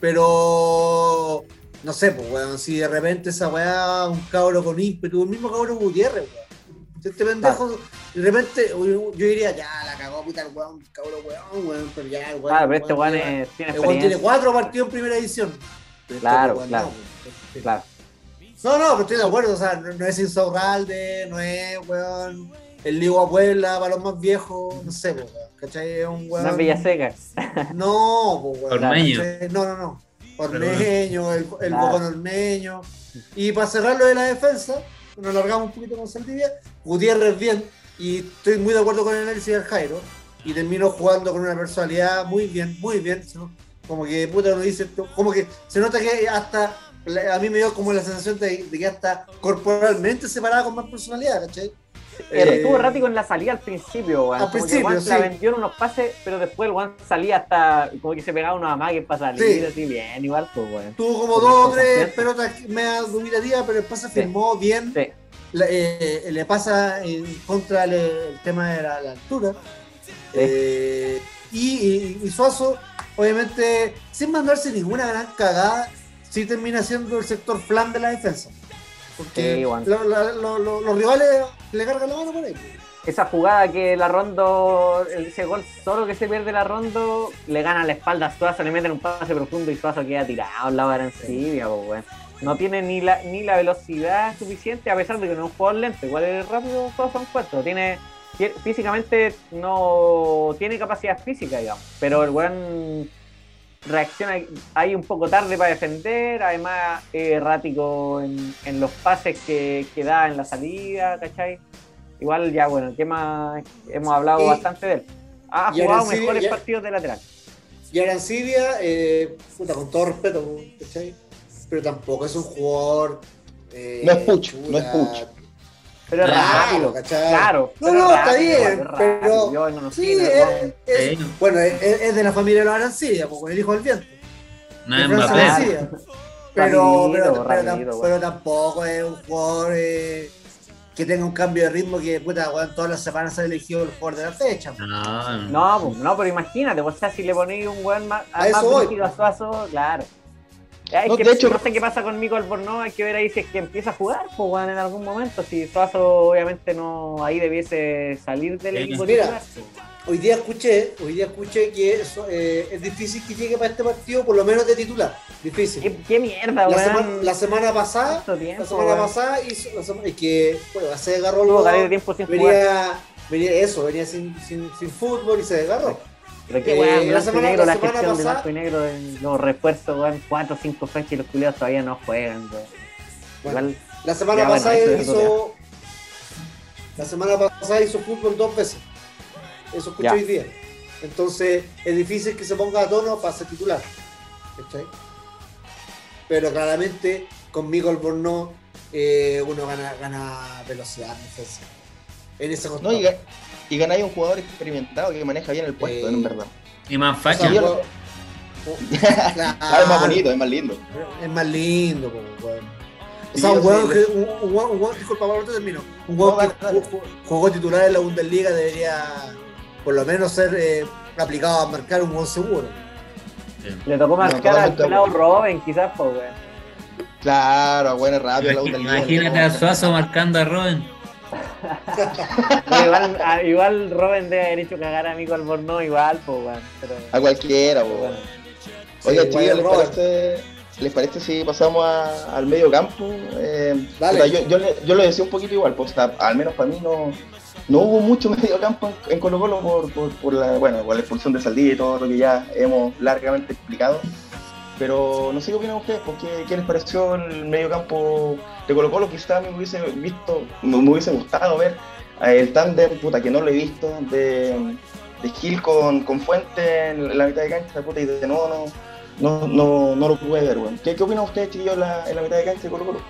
Pero no sé, pues weón, si de repente esa weá, un cabro con ímpetu, el mismo cabro Gutiérrez, weón. Este pendejo, de repente, yo, yo diría, ya la cagó puta el weón, cabrón weón, weón, pero ya el weón. Claro, pero este weón, weón weón, es- tiene el weón tiene cuatro partidos en primera edición. Pero este Claro, weón claro. no, pues. Claro. No, no, pero estoy de acuerdo, o sea, no, no es Insaurralde, no es, weón, el Ligo a Puebla para los más viejos, no sé, weón, ¿cachai? Es un weón. No es Villaseca. No, pues, weón. Ormeño. No, no, no. Ormeño, el, el Claro. Bocón Ormeño. Y para cerrar lo de la defensa, nos largamos un poquito con Saldivia, Gutiérrez bien, y estoy muy de acuerdo con el análisis del Jairo, y terminó jugando con una personalidad muy bien, muy bien, ¿no? como que puta uno dice, como que se nota que hasta, a mí me dio como la sensación de, de que hasta corporalmente se paraba con más personalidad, ¿cachai? Pero Eh, estuvo errático en la salida al principio, weón. al Como principio, el weón la sí. vendió en unos pases, pero después el weón salía hasta como que se pegaba unos amagues para salir, Sí. así bien, igual, pues, weón. Tuvo como Con dos o tres pelotas media dubitativas, pero el pase firmó bien. La- eh, le pasa en contra el, el tema de la, la altura. Eh, y, y- y Suazo, obviamente, sin mandarse ninguna gran cagada, sí termina siendo el sector flan de la defensa. Porque Sí, bueno. lo- la- lo- lo- los rivales le cargan la mano por ahí. Esa jugada que la Rondo, ese gol solo que se pierde la Rondo, le gana la espalda a Suazo, le meten un pase profundo y Suazo queda tirado al lado de Arancibia, pues, weón. No tiene ni la, ni la velocidad suficiente, a pesar de que no es un jugador lento, igual es rápido, Suazo en cuatro. Tiene, fí- físicamente no tiene capacidad física, digamos, pero el weón reacciona ahí un poco tarde para defender, además es errático en, en los pases que, que da en la salida, ¿cachai? Igual ya, bueno, ¿qué más? Hemos hablado Y- bastante de él. Ha jugado mejores ya- partidos de lateral. Y Arancibia, eh, puta, con todo respeto, ¿cachai? Pero tampoco es un jugador. eh, No es Puch, no es Puch. Pero es Claro, rápido, ¿cachai? claro. No, no, es está bien, pero- Yo no Sí, sé, es, weón. bueno, es, es de la familia de los Arancibia, pues, con el hijo del viento. No es Mbappé. Pero, pero, pero, weón. tampoco es un jugador eh, que tenga un cambio de ritmo que puta, weón, todas las semanas se ha elegido el jugador de la fecha. pues. No, No, pues, no, pero imagínate, o sea, si le ponéis un buen más, A más a Suazo, claro. Es No, que de hecho- no sé qué pasa con Nico Albornoz, hay que ver ahí si es que empieza a jugar, pues en algún momento. Si Suazo obviamente no ahí debiese salir del equipo Mira, titular. Hoy día escuché, hoy día escuché que eh, es difícil que llegue para este partido, por lo menos de titular. Difícil. ¿Qué, qué mierda, La, weón. semana, la semana pasada, tiempo, la semana pasada hizo, la sema- es que bueno, se desgarró el venía, venía eso, venía sin, sin, sin fútbol y se Pero qué Eh, weón, la blanco y semana- negro, la la, semana gestión de pasada- blanco y negro, de los refuerzos, weón, cuatro o cinco fechas y los culiados todavía no juegan, weón. Bueno, Igual, la semana Ya, bueno, pasada eso es hizo. La semana pasada hizo fútbol dos veces. Eso escuché Ya. hoy día. Entonces es difícil que se ponga a tono para ser titular. ¿cachai? Pero claramente conmigo Albornoz eh, uno gana, gana velocidad en defensa. En ese No, costado. ga- y ganáis un jugador experimentado que maneja bien el puesto, Sí. en verdad. Y más O sea, Claro. Claro. Ah, es más bonito, es más lindo. Es más lindo, weón. O sea, un weón que. Un, un, weón- disculpa, Pablo, te termino. Un weón No, que jugó- jugó titular en la Bundesliga debería, por lo menos, ser eh, aplicado a marcar un buen seguro. Le tocó marcar al totalmente pelado. Robin, quizás, pues, weón. Claro, bueno, rápido. la Bundesliga, Imagínate a Suazo marcando a Robin. No, igual, a- igual Robin debe haber hecho cagar a Mico Albornoz, igual, pues, weón. Pero, A cualquiera, po. bueno. Oiga, Sí, chicos, ¿les parece, ¿les parece si pasamos a- al medio campo? Eh, Dale. yo, yo, le- yo lo decía un poquito igual, pues, o sea, al menos para mí no, no hubo mucho medio campo en, en Colo Colo por, por, por la, bueno, por la expulsión de Saldí y todo lo que ya hemos largamente explicado. Pero no sé qué opinan ustedes, pues, ¿qué, qué les pareció el medio campo de Colo Colo? Quizás me hubiese visto, me, hubiese gustado ver eh, el tándem, puta, que no lo he visto, de, de Gil con, con Fuente en la mitad de cancha, puta, y de nuevo no, no, no, no lo pude ver, weón. ¿Qué, ¿Qué opinan ustedes, chiquillos, en la, en la mitad de cancha de Colo Colo?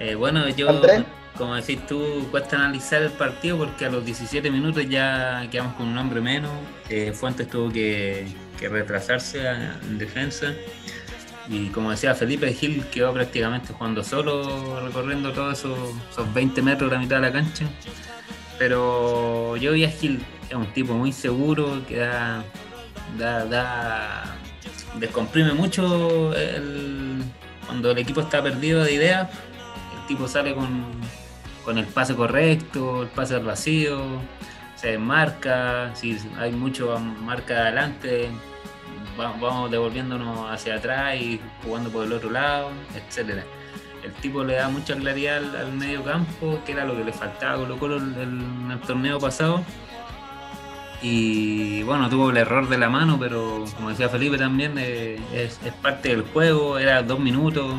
Eh, bueno, yo, Andrés. como decís tú, cuesta analizar el partido porque a los 17 minutos ya quedamos con un hombre menos. Eh, Fuentes tuvo que, que retrasarse en defensa. Y como decía Felipe Gil, quedó prácticamente jugando solo, recorriendo todos esos, esos 20 metros de la mitad de la cancha. Pero yo vi a Gil, es un tipo muy seguro, que da, da, da- descomprime mucho cuando el equipo está perdido de ideas. El tipo sale con, con el pase correcto, el pase al vacío, se desmarca, si hay mucho marca adelante, va- vamos devolviéndonos hacia atrás y jugando por el otro lado, etcétera. El tipo le da mucha claridad al, medio campo, que era lo que le faltaba a Colo Colo el- el- en el torneo pasado. Y bueno, tuvo el error de la mano, pero como decía Felipe también, eh, es, es parte del juego, era dos minutos,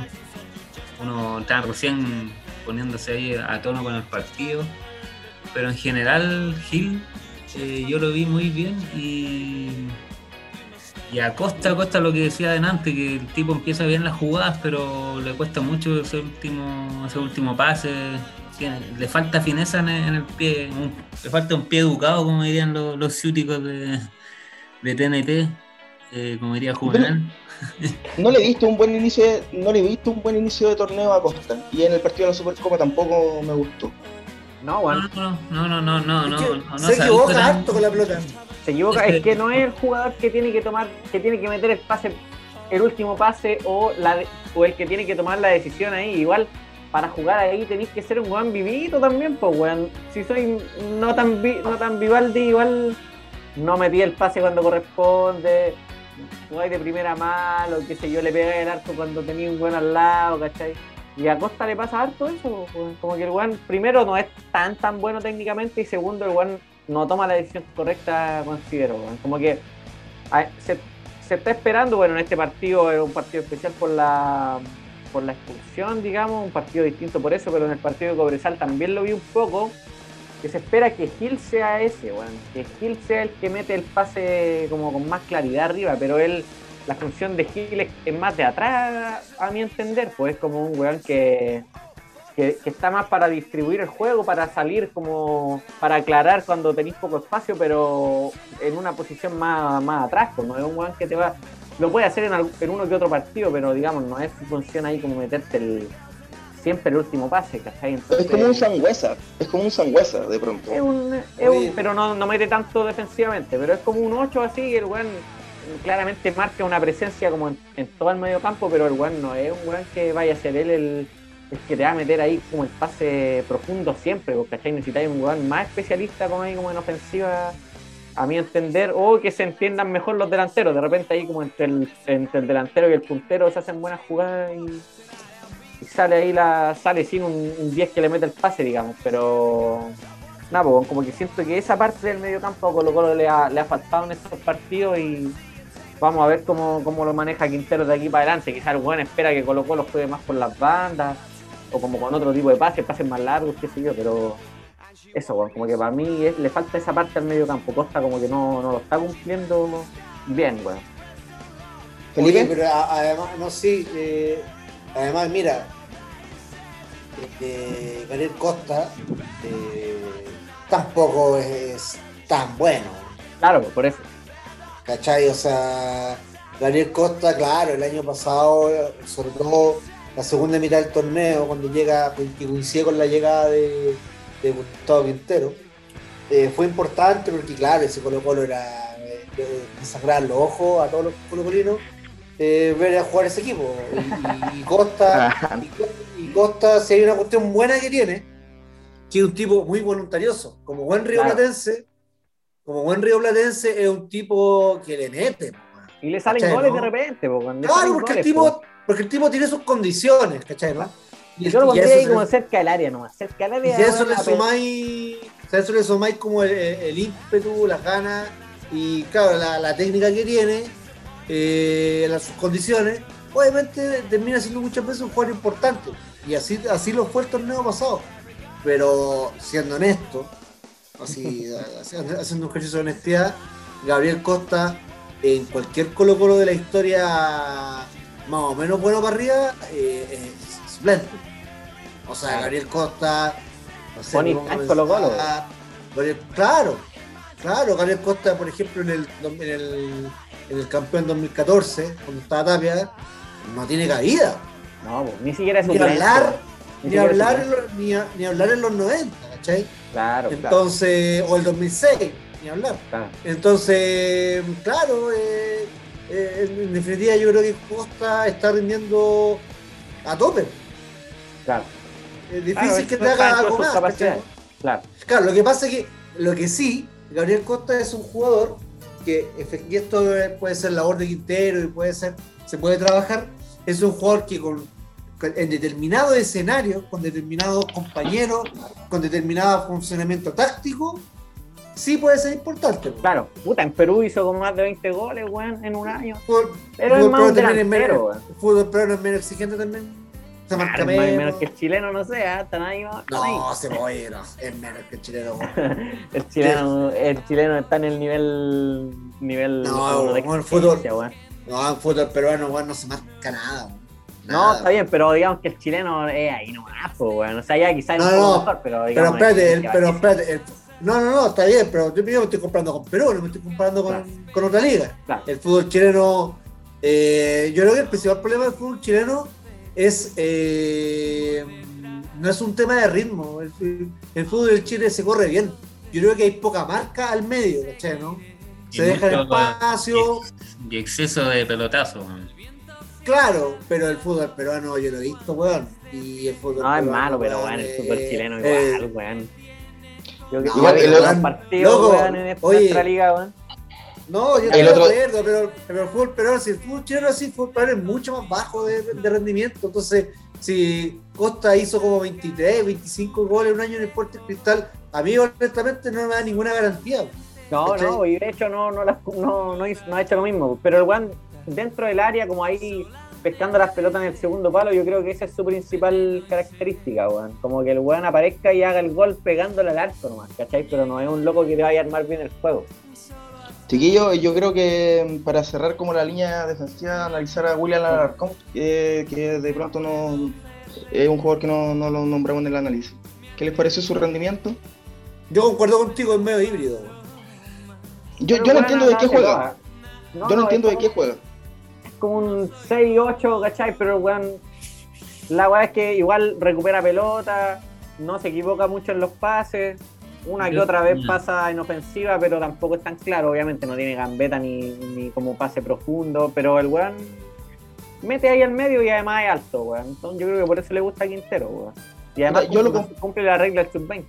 uno estaba recién poniéndose ahí a tono con el partido, pero en general Gil eh, yo lo vi muy bien y, y a Costa, a Costa lo que decía adelante, que el tipo empieza bien las jugadas, pero le cuesta mucho ese último, ese último pase, tiene- le falta fineza en el, en el pie, un- le falta un pie educado, como dirían los, los ciúticos de, de TNT, eh, como diría Juvenal. No le he visto un buen inicio no le he visto un buen inicio de torneo a Costa. Y en el partido de la Supercopa tampoco me gustó. No, weón. No, no, no, no, no, no, Es que no, no, se equivoca harto con la pelota. Se equivoca, es que no es el jugador que tiene que tomar, que tiene que meter el pase, el último pase o la de- o el que tiene que tomar la decisión ahí. Igual para jugar ahí tenéis que ser un weón vivito también, pues weón. Si soy no tan vi- no tan Vivaldi, igual no metí el pase cuando corresponde, jugáis de primera mano, qué sé yo, le pegáis el arco cuando tenía un weón al lado, ¿cachai? Y a Costa le pasa harto eso, weón. como que el weón primero no es tan tan bueno técnicamente y segundo el weón no toma la decisión correcta, considero. Como que a- se, se está esperando, bueno, en este partido es un partido especial por la por la expulsión, digamos, un partido distinto por eso, pero en el partido de Cobresal también lo vi un poco, que se espera que Gil sea ese, weón, que Gil sea el que mete el pase como con más claridad arriba, pero él, la función de Gil es, más de atrás, a mi entender, pues es como un weón que, que, que está más para distribuir el juego, para salir como, para aclarar cuando tenéis poco espacio, pero en una posición más, más atrás, pues no es un weón que te va, lo puede hacer en, en uno que otro partido, pero digamos, no es su función ahí como meterte el, siempre el último pase, ¿cachai? Entonces, Es como un sangüesa, es como un sangüesa de pronto. es un, es un- pero no, no mete tanto defensivamente, pero es como un 8 así, el weón claramente marca una presencia como en, en todo el medio campo, pero el weón no es un weón que vaya a ser él el, que te va a meter ahí como el pase profundo siempre, porque ¿cachai? necesitáis un weón más especialista como ahí como en ofensiva, a mi entender, o que se entiendan mejor los delanteros, de repente ahí como entre el, entre el delantero y el puntero se hacen buenas jugadas y, sale ahí la, sale sin un, un 10 que le mete el pase, digamos, pero nada, pues, como que siento que esa parte del medio campo a Colo Colo le ha faltado en estos partidos y vamos a ver cómo, cómo lo maneja Quintero de aquí para adelante. Quizás el buen espera que Colo Colo juegue más por las bandas o como con otro tipo de pases, pases más largos, qué sé yo, pero eso, weón, como que para mí es- le falta esa parte al medio campo. Costa como que no, no lo está cumpliendo bien, weón. Felipe, Oye, pero a- además, no, sí, eh, además, mira, eh, Gabriel Costa eh, tampoco es tan bueno. Claro, por eso. ¿Cachai? O sea, Gabriel Costa, claro, el año pasado, sobre todo la segunda mitad del torneo, cuando llega, que coincide con la llegada de, de Gustavo Quintero, eh, fue importante porque, claro, ese Colo Colo era eh, de sangrar los ojos a todos los colocolinos eh, ver a jugar ese equipo. Y, Costa, y, Costa, si hay una cuestión buena que tiene, que es un tipo muy voluntarioso, como buen río platense, como buen río platense es un tipo que le mete. Y le salen goles de repente, claro, porque, el tipo, porque el tipo tiene sus condiciones, ¿cachai? ¿no? Y, yo lo pondría ahí como cerca del área nomás, cerca del área. Y eso le sumáis, eso le sumáis como el, ímpetu, las ganas y claro, la, la técnica que tiene eh, las condiciones, obviamente termina siendo muchas veces un jugador importante. Y así, así lo fue el torneo pasado. Pero siendo honesto, así, haciendo un ejercicio de honestidad, Gabriel Costa en cualquier Colo Colo de la historia más o menos bueno para arriba eh, es suplente. O sea, Gabriel Costa. No sé, Colo Colo. Claro, claro, Gabriel Costa, por ejemplo, en el, en el en el campeón 2014, cuando estaba Tapia, no tiene cabida. No, ni siquiera es ni hablar, ni, hablar en los, ni, hablar en los 90, ¿cachai? Claro, Entonces, o el 2006, ni hablar. Entonces, claro, eh, eh, en definitiva yo creo que Costa está rindiendo a tope. Claro. Es difícil que te haga algo más. Claro. claro, lo que pasa es que, lo que sí, Gabriel Costa es un jugador que y esto puede ser labor de Quintero y puede ser, se puede trabajar, es un jugador que con, en determinado escenario, con determinados compañeros, con determinado funcionamiento táctico, sí puede ser importante. Claro, puta, en Perú hizo como más de 20 goles, weón, en un año. pero es más delantero, Fútbol pero es menos exigente también. Se marca menos. que el chileno, no sé, están ahí. no, se puede, no, es menos que el chileno. el chileno, el chileno está en el nivel nivel no, de bueno, fútbol, No, en fútbol peruano, bueno, no se marca nada. No, está bien, pero digamos que el chileno es ahí nomás, pues, bueno. O sea, ya quizás no, no, mejor, pero digamos. Pero espérate, pero espérate. no, no, no, está bien, pero yo me estoy comprando con Perú, no me estoy comparando con, con otra liga. El fútbol chileno, eh, yo creo que el principal problema del fútbol chileno es eh, no es un tema de ritmo. El, el, fútbol del Chile se corre bien. Yo creo que hay poca marca al medio, ¿cachai? ¿no? Se deja el espacio. Y exceso de pelotazo. Claro, pero el fútbol peruano yo lo he visto, weón. Y el fútbol no, es malo, pero bueno, el fútbol chileno igual, weón. Yo que igual, el partido, weón, en esta liga, weón. No, yo estoy de acuerdo, pero, pero el fútbol peruano, si el fútbol chileno así, el fútbol peruano es mucho más bajo de, de, rendimiento. Entonces, si Costa hizo como 23, 25 goles un año en el Puerto Cristal, a mí honestamente no me da ninguna garantía. No, no, y de hecho no, no, no, no, hizo, no ha hecho lo mismo. Pero el Juan, dentro del área, como ahí pescando las pelotas en el segundo palo, yo creo que esa es su principal característica, weón. Como que el weón aparezca y haga el gol pegándole al arco nomás, ¿cachai? Pero no es un loco que te vaya a armar bien el juego. Chiquillo, yo creo que para cerrar como la línea defensiva, analizar a William Alarcón, que de pronto no es un jugador que no, no, lo nombramos en el análisis. ¿Qué les pareció su rendimiento? Yo concuerdo contigo, es medio híbrido. Yo, yo no entiendo de qué juega. yo no, entiendo de qué juega. Como un 6-8, ¿cachai? Pero weón, la weá es que igual recupera pelota, no se equivoca mucho en los pases una que otra vez pasa en ofensiva, pero tampoco es tan claro. Obviamente no tiene gambeta ni, ni como pase profundo, pero el weón mete ahí al medio y además es alto, weón. Entonces yo creo que por eso le gusta a Quintero, weón. Y además yo cumple, lo cumple la regla del sub-20.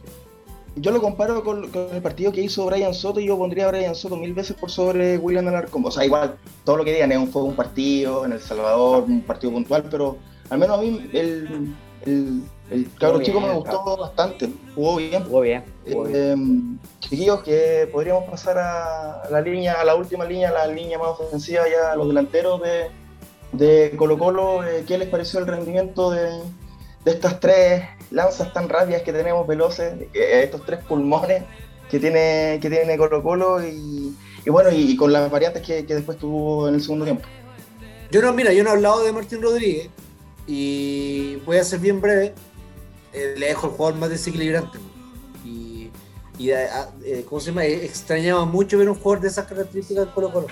Yo lo comparo con, el partido que hizo Brian Soto y yo pondría a Brian Soto mil veces por sobre William Alarcón. O sea, igual, todo lo que digan es un, fue un partido en El Salvador, un partido puntual, pero al menos a mí el, el el cabro chico me gustó bastante, jugó bien. Jugó bien. Eh, chiquillos, que podríamos pasar a la línea, a la última línea, la línea más ofensiva, ya los delanteros de, de Colo Colo. Eh, ¿Qué les pareció el rendimiento de, estas tres lanzas tan rápidas que tenemos veloces, estos tres pulmones que tiene, que tiene Colo Colo y, bueno, y, con las variantes que, que después tuvo en el segundo tiempo? Yo no, mira, yo no he hablado de Martín Rodríguez y voy a ser bien breve. Eh, le dejo el jugador más desequilibrante. Y y eh, ¿cómo se llama? extrañaba mucho ver un jugador de esas características en Colo Colo.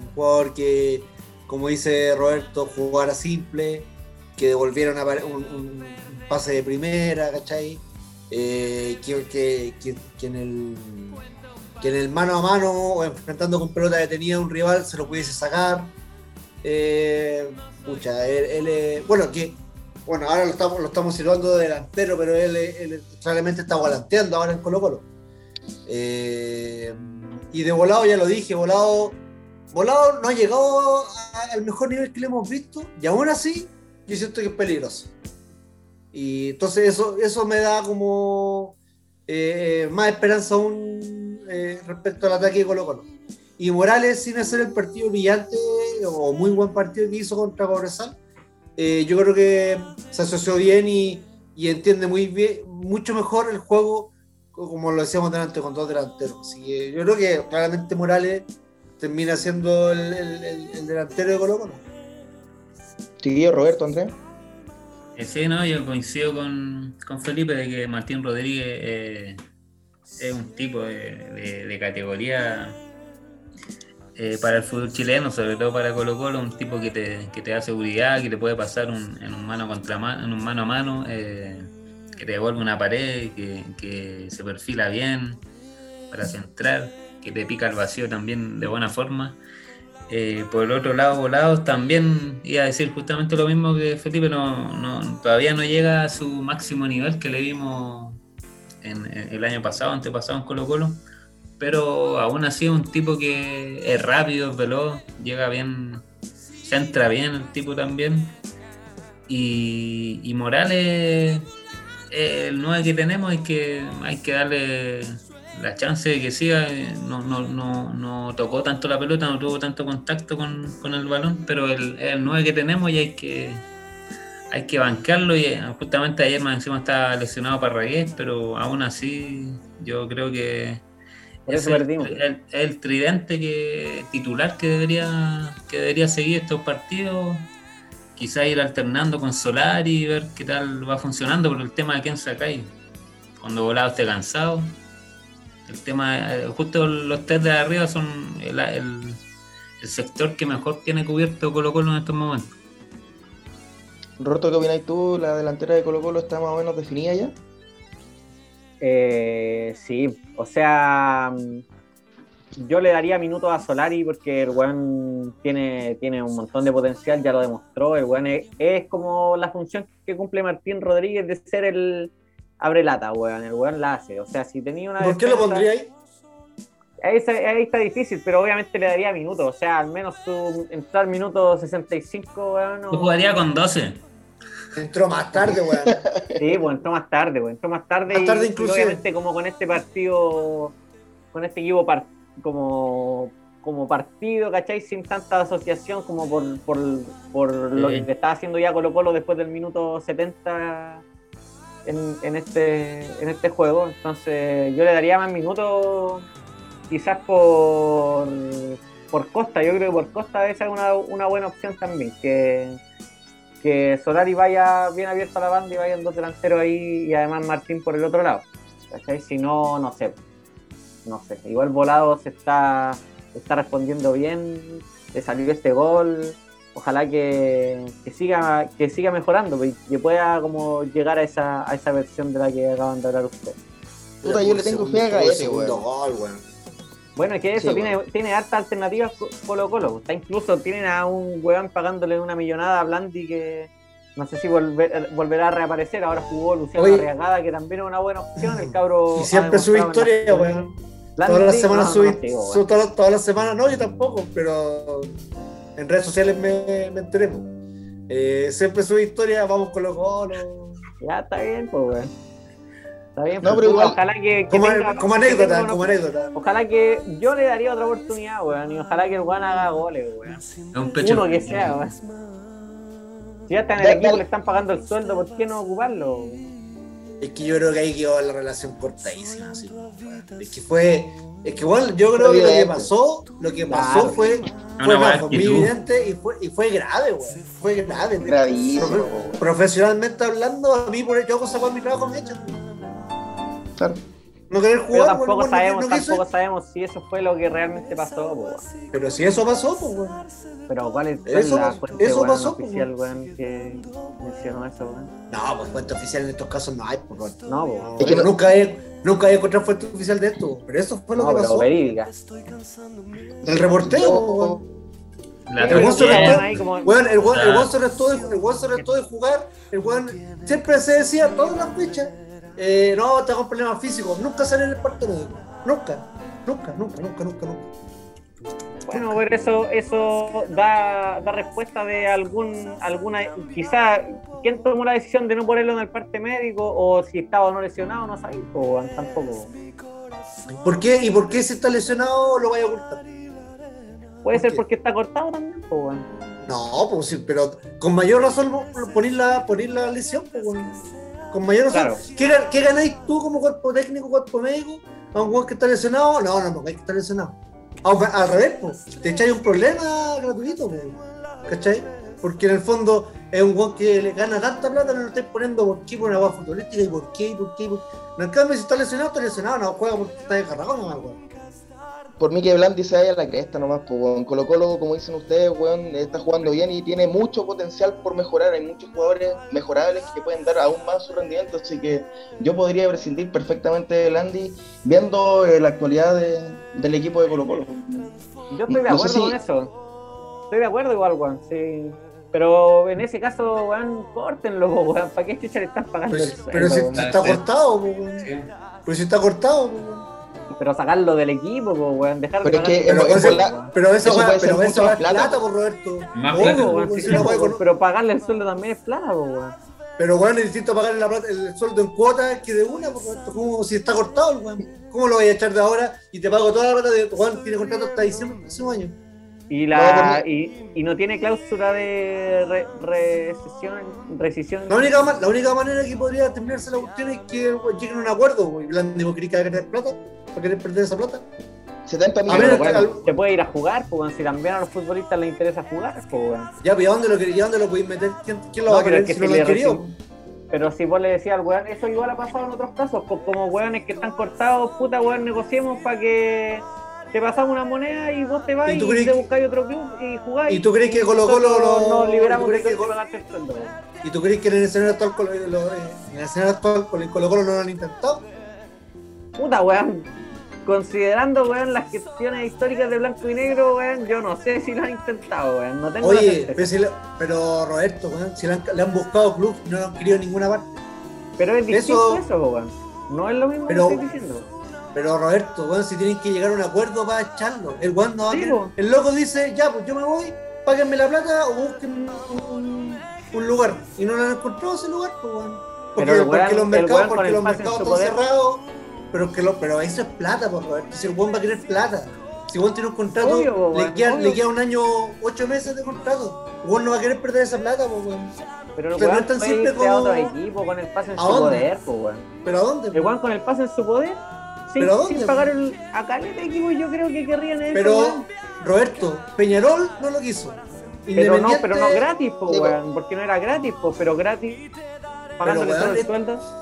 Un jugador que, como dice Roberto, jugara simple, que devolviera un, pase de primera, ¿cachai? Eh, que, que, en el, que en el mano a mano o enfrentando con pelota detenida a un rival se lo pudiese sacar. Eh, él, bueno, que bueno, ahora lo estamos, lo estamos situando de delantero, pero él, claramente está volanteando ahora en Colo Colo. Eh, y de volado ya lo dije, volado, volado no ha llegado al mejor nivel que le hemos visto, y aún así yo siento que es peligroso. Y entonces eso, eso me da como eh, más esperanza aún eh, respecto al ataque de Colo Colo. Y Morales, sin hacer el partido brillante o muy buen partido que hizo contra Cobresal, eh, yo creo que se asoció bien y, entiende muy bien, mucho mejor el juego, como lo decíamos delante, con dos delanteros. Así que yo creo que claramente Morales termina siendo el, delantero de Colo Colo. Roberto, Andrés. Eh, sí, no, yo coincido con, Felipe de que Martín Rodríguez eh, es un tipo de categoría eh, para el fútbol chileno, sobre todo para Colo Colo, un tipo que te, que te da seguridad, que te puede pasar en un mano contra mano, en un mano a mano, que te devuelve una pared, que, se perfila bien para centrar, que te pica el vacío también de buena forma. Eh, por el otro lado, Volados también iba a decir justamente lo mismo que Felipe, no, no, todavía no llega a su máximo nivel que le vimos en, el año pasado, antepasado en Colo Colo pero aún así es un tipo que es rápido, es veloz, llega bien, se entra bien el tipo también. Y, Morales, el 9 que tenemos, hay que, hay que darle la chance de que siga. No, no, no, no tocó tanto la pelota, no tuvo tanto contacto con, el balón, pero el, el 9 que tenemos y hay que, hay que bancarlo. Y justamente ayer más encima estaba lesionado para Ragués, pero aún así yo creo que es el, tridente que titular que debería que debería seguir estos partidos quizá ir alternando con Solari y ver qué tal va funcionando por el tema de quién ahí cuando volado esté cansado el tema eh, justo los test de arriba son el, el, sector que mejor tiene cubierto Colo Colo en estos momentos Roberto, ¿qué opinas tú? ¿La delantera de Colo Colo está más o menos definida ya? Eh, sí, o sea, yo le daría minutos a Solari porque el weón tiene, tiene un montón de potencial, ya lo demostró. El weón es, como la función que cumple Martín Rodríguez de ser el abre lata, weón. El weón la hace. O sea, si tenía una. ¿Por qué lo pondría ahí? Ahí está, difícil, pero obviamente le daría minutos. O sea, al menos su entrar minuto 65, weón. Yo jugaría con 12. Entró más tarde, weón. Sí, pues entró más tarde, weón. Entró más tarde. Más tarde y, obviamente como con este partido, con este equipo como, como partido, ¿cachai? Sin tanta asociación como por, por, por lo que estaba haciendo ya Colo Colo después del minuto 70 en, en, este, en este juego. Entonces yo le daría más minutos quizás por, por Costa. Yo creo que por Costa esa es una, una buena opción también. Que que Solari vaya bien abierto a la banda y vayan dos delanteros ahí y además Martín por el otro lado. Si no, no sé. No sé. Igual Volado se está, está respondiendo bien. Le salió este gol. Ojalá que, siga que siga mejorando y que pueda como llegar a esa, a esa versión de la que acaban de hablar ustedes. Puta, yo le tengo fe a ese, Gol, bueno, es que eso tiene, tiene hartas alternativas Colo Colo. Está incluso tienen a un weón pagándole una millonada a Blandi que no sé si volverá a reaparecer. Ahora jugó Luciano Arriagada, que también es una buena opción. El cabro. Y siempre su historia, weón. Todas las semanas subí, todas, las semanas, no, yo tampoco, pero en redes sociales me, me enteré. Eh, siempre su historia, vamos con los Ya está bien, pues, weón. Está bien, no, pero igual, ojalá que, como, como, anécdota, como anécdota. Ojalá que yo le daría otra oportunidad, weón, y ojalá que el weón haga goles, weón. Un pecho. Uno que sea, weón. Si ya está en el equipo, le están pagando el sueldo, ¿por qué no ocuparlo? Es que yo creo que ahí quedó la relación cortadísima, así. Es que fue. Es que igual yo creo que lo que pasó, lo que pasó fue, fue, muy evidente y fue, y fue grave, weón. Fue grave. Gravísimo. profesionalmente hablando, a mí por yo hago sacar mi trabajo me echan. No querer Pero jugar, tampoco weón, no- sabemos, no tampoco sabemos si eso fue lo que realmente pasó, po. Pero si eso pasó, pues. Pero cuál es, cuál es Eso la fuente, eso pasó, po, oficial, weón, que mencionó eso, weón. No, pues fuente oficial en estos casos no hay, pues. No, po. Es que no- nunca he, nunca he encontrado fuente oficial de esto, pero eso fue lo No, que pero pasó. verídica. El reporteo. La El weón se restó- de, jugar, el weón siempre se decía todas las fechas, eh, no, con problemas físicos, nunca sale en el parte médico, nunca, nunca, nunca, nunca, nunca, nunca. Bueno, pero eso, eso da, da respuesta de algún, alguna, quizá, ¿quién tomó la decisión de no ponerlo en el parte médico? O si estaba o no lesionado, no po, weón, tampoco. ¿Por qué? ¿Y por qué si está lesionado lo vaya a ocultar? Puede ¿Por ser qué? porque está cortado también, po, weón. No, pues sí, pero con mayor razón poner la, poner la lesión, pues, weón. Con mayor. Claro. ¿Qué, gan- qué ganáis tú como cuerpo técnico, cuerpo médico? A un weón que está lesionado, no, no, no, hay que estar lesionado. Al, al revés, pues, te echáis un problema gratuito, pues, ¿cachai? Porque en el fondo es un weón que le gana tanta plata, no lo estáis poniendo por qué por una hueá futbolística y por qué, y por qué, y por qué. En cambio, si está lesionado, está lesionado, no juega porque está descargado, no, weón. Por mí que Blandi se vaya a la cresta nomás, pues, weón. Colo Colo, como dicen ustedes, weón, está jugando bien y tiene mucho potencial por mejorar. Hay muchos jugadores mejorables que pueden dar aún más su rendimiento, así que yo podría prescindir perfectamente de Blandi viendo eh, la actualidad de- del equipo de Colo Colo. Yo estoy de No sé acuerdo si- con eso. Estoy de acuerdo igual, weón, sí. Pero en ese caso, weón, córtenlo, weón. ¿Para qué chucha le están pagando Pero, el sueldo, pero si, está cortado, pues, weón. Pero si está cortado, pues, weón. Pero sacarlo del equipo, po, weón. Dejar Pero de es que volar- weón. Pero Eso puede ser pero esa más plata. plata, por Roberto. Más plata. Sí, weón, weón, si con- Pero pagarle el sueldo también es plata, po, weón. Pero weón, es distinto pagarle la plata, el sueldo en cuotas que de una, por Roberto. Como si está cortado weón. ¿Cómo lo voy a echar de ahora y te pago toda la plata de Juan tiene contrato hasta diciembre del próximo año? Y, No, la, y, y no tiene cláusula de re- recesión, rescisión. La única, la única manera que podría terminarse la cuestión es que weón, lleguen a un acuerdo, weón. Y Blandi, ¿vos querés que plata? ¿Para querer perder esa plata? 70 A millones. ver, Pero, al- weón, se puede ir a jugar, weón. Si también a los futbolistas les interesa jugar, weón. Ya, pero ¿y a dónde lo queréis? ¿Y a dónde lo podéis meter? ¿Quién, quién lo No, va a pero querer es que si si no lo le han querido? Pero si vos le decías al weón, eso igual ha pasado en otros casos, pues como weones que están cortados, puta weón, negociemos para que te pasamos una moneda y vos te vas ¿Y tú te que- buscáis otro club y jugáis. ¿Y tú crees que Colo Colo lo- nos liberamos de Colo-. ¿Y tú crees que en el escenario actual, Colo- lo- eh, en el escenario actual con el Colo Colo no lo han intentado? Puta weón, considerando weón las cuestiones históricas de blanco y negro, weón, yo no sé si lo han intentado, weón. No tengo Oye, pero, si le- pero Roberto, weón, si le han, le han buscado club no lo han querido en ninguna parte. Pero es distinto eso- eso, weón. No es lo mismo Pero- que estoy diciendo. Pero Roberto, weón, si tienen que llegar a un acuerdo para echarlo. El weón no va a Sí, po. El loco dice, ya, pues yo me voy, páguenme la plata o busquen un, un lugar. Y no lo han encontrado ese lugar, pues weón. Porque, Pero el porque weón- los el mercados, con porque el los mercados están cerrados. Pero que lo, pero eso es plata, pues Roberto. Si el va a querer plata. Si weón tiene un contrato, Obvio, le, queda, obvio. le queda un año, ocho meses de contrato. Weón no va a querer perder esa plata, pues weón. Pero el pero no es tan simple a como- otro equipo con el pase en ¿A su dónde? poder, pues. ¿Pero a dónde? El weón con el pase en su poder, sin, ¿Pero a dónde, sin pagar el, a caleta equipo, yo creo que querrían eso, Pero, weón. Roberto, Peñarol no lo quiso. Pero no, pero no gratis, pues weón, porque no era gratis, pues, pero gratis, pagándole weón, todo el es- sueldo.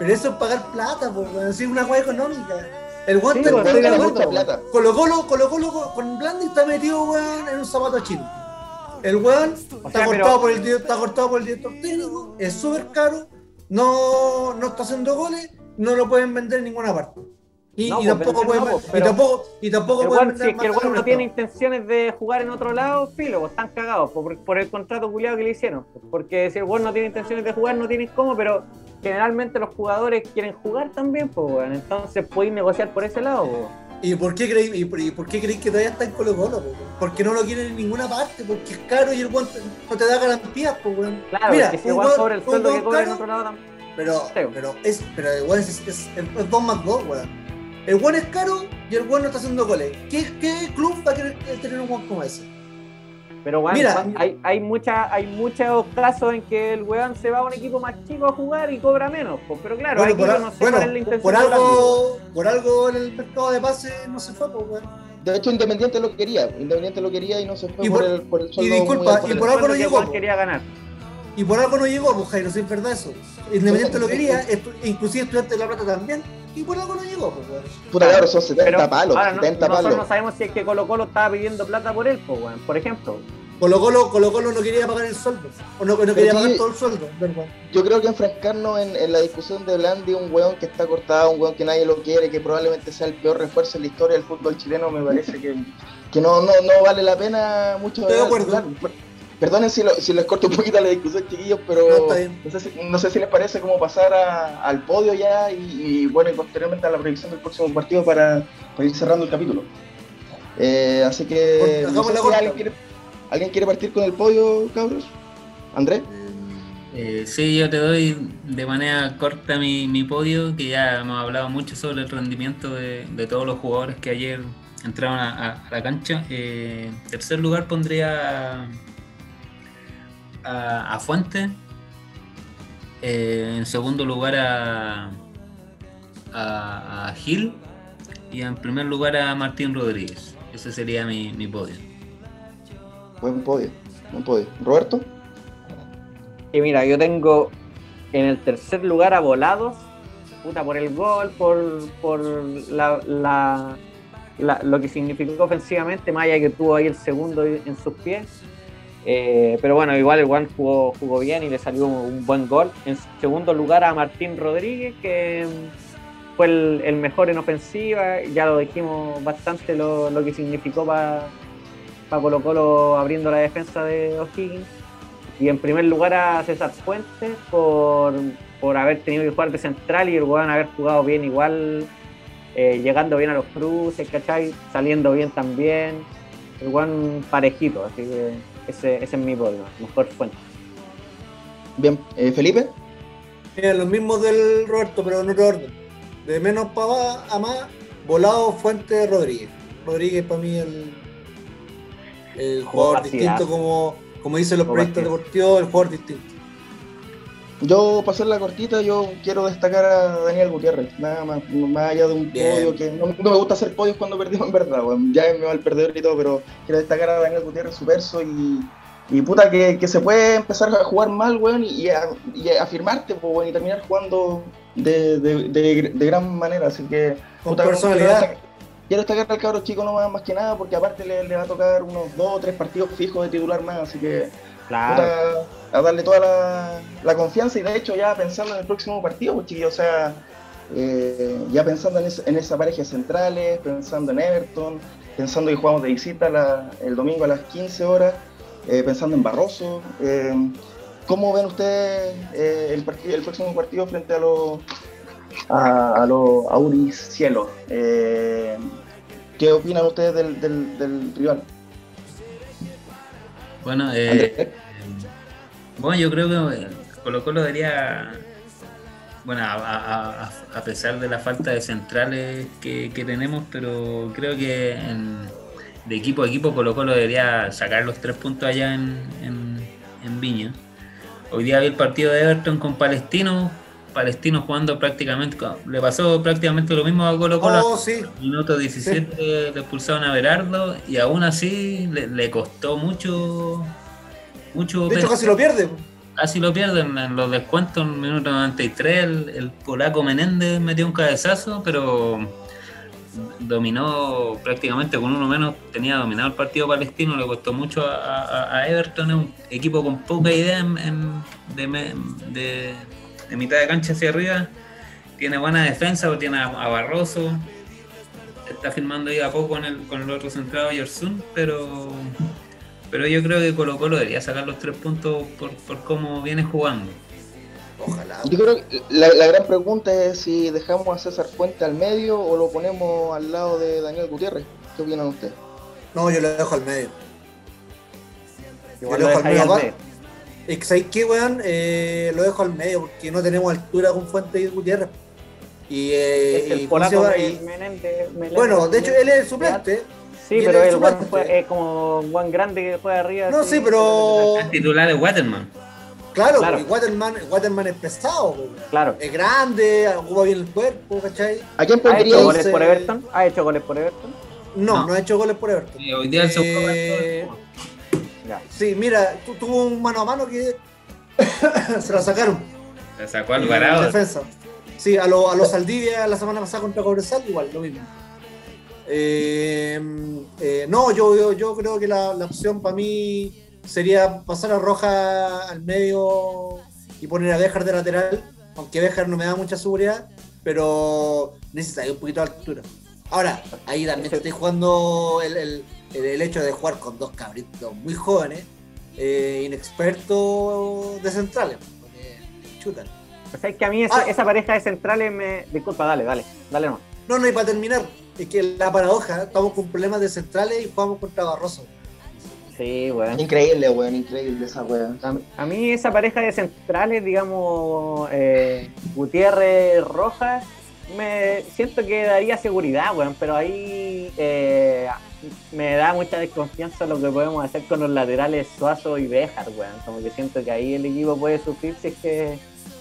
Pero eso es pagar plata, pues, weón. Es una weá económica. El weón Sí, mucha weón. plata. Colo Colo, Colo Colo con- Blandi está metido, weón, en un zapato chino. El weón está, sea, cortado pero- por el, está cortado por el director técnico, es súper caro, no, no está haciendo goles, no lo pueden vender en ninguna parte. Y, No, y pues, tampoco no, pues, y tampoco, y tampoco si es que el no tiene intenciones de jugar en otro lado, filo, pues están cagados por, por el contrato culiado que le hicieron. pues, Porque si el weón no tiene intenciones de jugar, no tienen cómo, pero generalmente los jugadores quieren jugar también, pues weón. Entonces podéis negociar por ese lado, pues. ¿Y por qué creéis y por, y por qué creéis que todavía está en Colo Colo? po? Porque no lo quieren en ninguna parte, porque es caro y el te- no te da garantías, pues weón. Claro, Mira, si weón- sobre el sueldo que cobra en otro lado también. Pero, Sí. pero es, pero weón es, es, es, es 2 más 2, weón. El weón es caro y el weón no está haciendo goles. ¿Qué, qué club va a querer tener un weón como ese? Pero weón, Mira. hay, hay, mucha, hay muchos casos en que el weón se va a un equipo más chico a jugar y cobra menos, pues. Pero claro, Bueno, por, a- no sé bueno, cuál es la intención por algo, por algo en el mercado de pases no se fue, pues, weón. De hecho, Independiente lo quería. Independiente lo quería y no se fue Y por, por- el, por el y disculpa, y por algo no llegó, po. quería ganar. Y por algo no llegó, pues Jairo, si es verdad eso. Independiente lo quería, estu- inclusive Estudiante de La Plata también. Y por algo no llegó, pues, weón. Puta, Claro, son 70 Pero palos, ahora no- 70 nosotros palos. no sabemos si es que Colo Colo estaba pidiendo plata por él, pues, weón, por ejemplo. Colo Colo, Colo Colo no quería pagar el sueldo. O no, no quería sí. pagar todo el sueldo, ¿verdad? Yo creo que enfrascarnos en, en la discusión de Blandi, un weón que está cortado, un weón que nadie lo quiere, que probablemente sea el peor refuerzo en la historia del fútbol chileno, me parece que, que no, no, no vale la pena mucho. Estoy de acuerdo. hablar. Per- Perdonen si, lo- si les corto un poquito la discusión, chiquillos, pero No, está bien. no sé, si, no sé si les parece como pasar a- al podio ya y, y, bueno, y posteriormente a la predicción del próximo partido para, para ir cerrando el capítulo. Eh, así que no sé la si alguien quiere, ¿alguien quiere partir con el podio, cabros. ¿Andrés? Eh, sí, yo te doy de manera corta mi, mi podio, que ya hemos hablado mucho sobre el rendimiento de, de todos los jugadores que ayer entraron a, a- a la cancha. Eh, en tercer lugar pondría a, a Fuente. Eh, en segundo lugar a, a, a Gil. Y en primer lugar a Martín Rodríguez. Ese sería mi, mi podio. Buen podio, buen podio. ¿Roberto? Y mira, yo tengo en el tercer lugar a Volados, puta, por el gol, por, por la, la- la- lo que significó ofensivamente, más allá que tuvo ahí el segundo en sus pies. Eh, pero bueno, igual el Juan jugó, jugó bien y le salió un buen gol. En segundo lugar a Martín Rodríguez, que mm, fue el, mejor en ofensiva. Ya lo dijimos bastante lo, que significó para Colo Colo abriendo la defensa de O'Higgins. Y en primer lugar a César Fuentes por, por haber tenido que jugar de central y el weón haber jugado bien igual, eh, llegando bien a los cruces, ¿cachai? Saliendo bien también. El weón parejito, así que ese, ese es mi podio, mejor Fuentes. Bien, eh, Felipe. Mira, los mismos del Roberto, pero en otro orden. De menos para a más, Volado Fuente Rodríguez. Rodríguez para mí el, el jugador distinto como, como dicen los proyectos deportivos, el jugador distinto. Yo, para hacer la cortita, yo quiero destacar a Daniel Gutiérrez, nada más, más allá de un Bien. podio que no, no me gusta hacer podios cuando perdimos en verdad, weón. ya me va el perdedor y todo, pero quiero destacar a Daniel Gutiérrez, su verso y, y puta que, que se puede empezar a jugar mal, weón, y, a, y afirmarte, pues, weón, y terminar jugando de, de, de, de gran manera, así que... Con puta, personalidad. Quiero destacar, al cabro chico nomás, más que nada, porque aparte le, le va a tocar unos dos o tres partidos fijos de titular más, así que Claro. puta, a darle toda la, la confianza y de hecho ya pensando en el próximo partido, pues chiquillos, o sea, eh, ya pensando en, esa- en esa pareja centrales, pensando en Everton, pensando que jugamos de visita la- el domingo a las 15 horas, eh, pensando en Barroso. eh, ¿Cómo ven ustedes el, partido- el próximo partido frente a los a, a los Auris Cielos? Eh, ¿Qué opinan ustedes del, del, del rival? Bueno, eh? Bueno, yo creo que Colo Colo debería, bueno, a, a- a- a pesar de la falta de centrales que, que tenemos, pero creo que en- de equipo a equipo Colo Colo debería sacar los tres puntos allá en, en- en Viña. Hoy día vi el partido de Everton con Palestino, Palestino jugando prácticamente, le pasó prácticamente lo mismo a Colo Colo. Oh, sí. Minuto 17 le expulsaron a Berardo y aún así le, le costó mucho, mucho De hecho, casi lo pierde. casi lo pierden en los descuentos en el minuto 93 el, el polaco Menéndez metió un cabezazo pero dominó prácticamente con uno menos tenía dominado el partido palestino le costó mucho a, a- a Everton es un equipo con poca idea en- en- de, de- de mitad de cancha hacia arriba tiene buena defensa tiene a, a Barroso está firmando ahí a poco con el, con el otro centrado Yersun pero pero yo creo que Colo Colo debería sacar los tres puntos por, por cómo viene jugando. Ojalá. Yo creo que la, la gran pregunta es si dejamos a César Fuente al medio o lo ponemos al lado de Daniel Gutiérrez. ¿Qué opinan ustedes? No, yo lo dejo al medio. Igual yo lo lo dejo al medio al aparte. medio. Es que, ¿sabéis qué, weón? Eh, lo dejo al medio porque no tenemos altura con Fuente y Gutiérrez. Y, eh, Es el y bueno, de hecho, él es el suplente. Sí, y pero es el Juan fue- es como un Juan grande que juega arriba. No, así, sí, pero- El titular de Waterman. Claro, Claro. y Waterman, Waterman es pesado. Claro. Es grande, ocupa bien el cuerpo, ¿cachai? ¿A quién ¿Ha hecho goles por Everton? ¿Ha hecho goles por Everton? No, No. no, ha hecho goles por Everton. Y hoy día el segundo Eh. Sí, mira, tu- tuvo un mano a mano que se la sacaron. le sacó Alvarado. defensa. Sí, a, lo, a los Saldivia la semana pasada contra Cobresal, igual, lo mismo. Eh, eh, no, yo, yo, creo que la, opción para mí sería pasar a Roja al medio y poner a Bejar de lateral, aunque Bejar no me da mucha seguridad, pero necesita un poquito de altura. Ahora, ahí también estoy jugando el, hecho de jugar con dos cabritos muy jóvenes, eh, inexpertos de centrales, porque chutan. O sea, es que a mí esa, ah. pareja de centrales me. Disculpa, dale, dale, dale no. No, no, y para terminar, es que la paradoja, estamos con problemas de centrales y jugamos contra Barroso. Sí, weón. Increíble, weón, increíble esa weón. A mí esa pareja de centrales, digamos, eh, Gutiérrez Rojas, me siento que daría seguridad, weón, pero ahí eh, me da mucha desconfianza lo que podemos hacer con los laterales Suazo y Béjar, weón. Como que siento que ahí el equipo puede sufrir si es que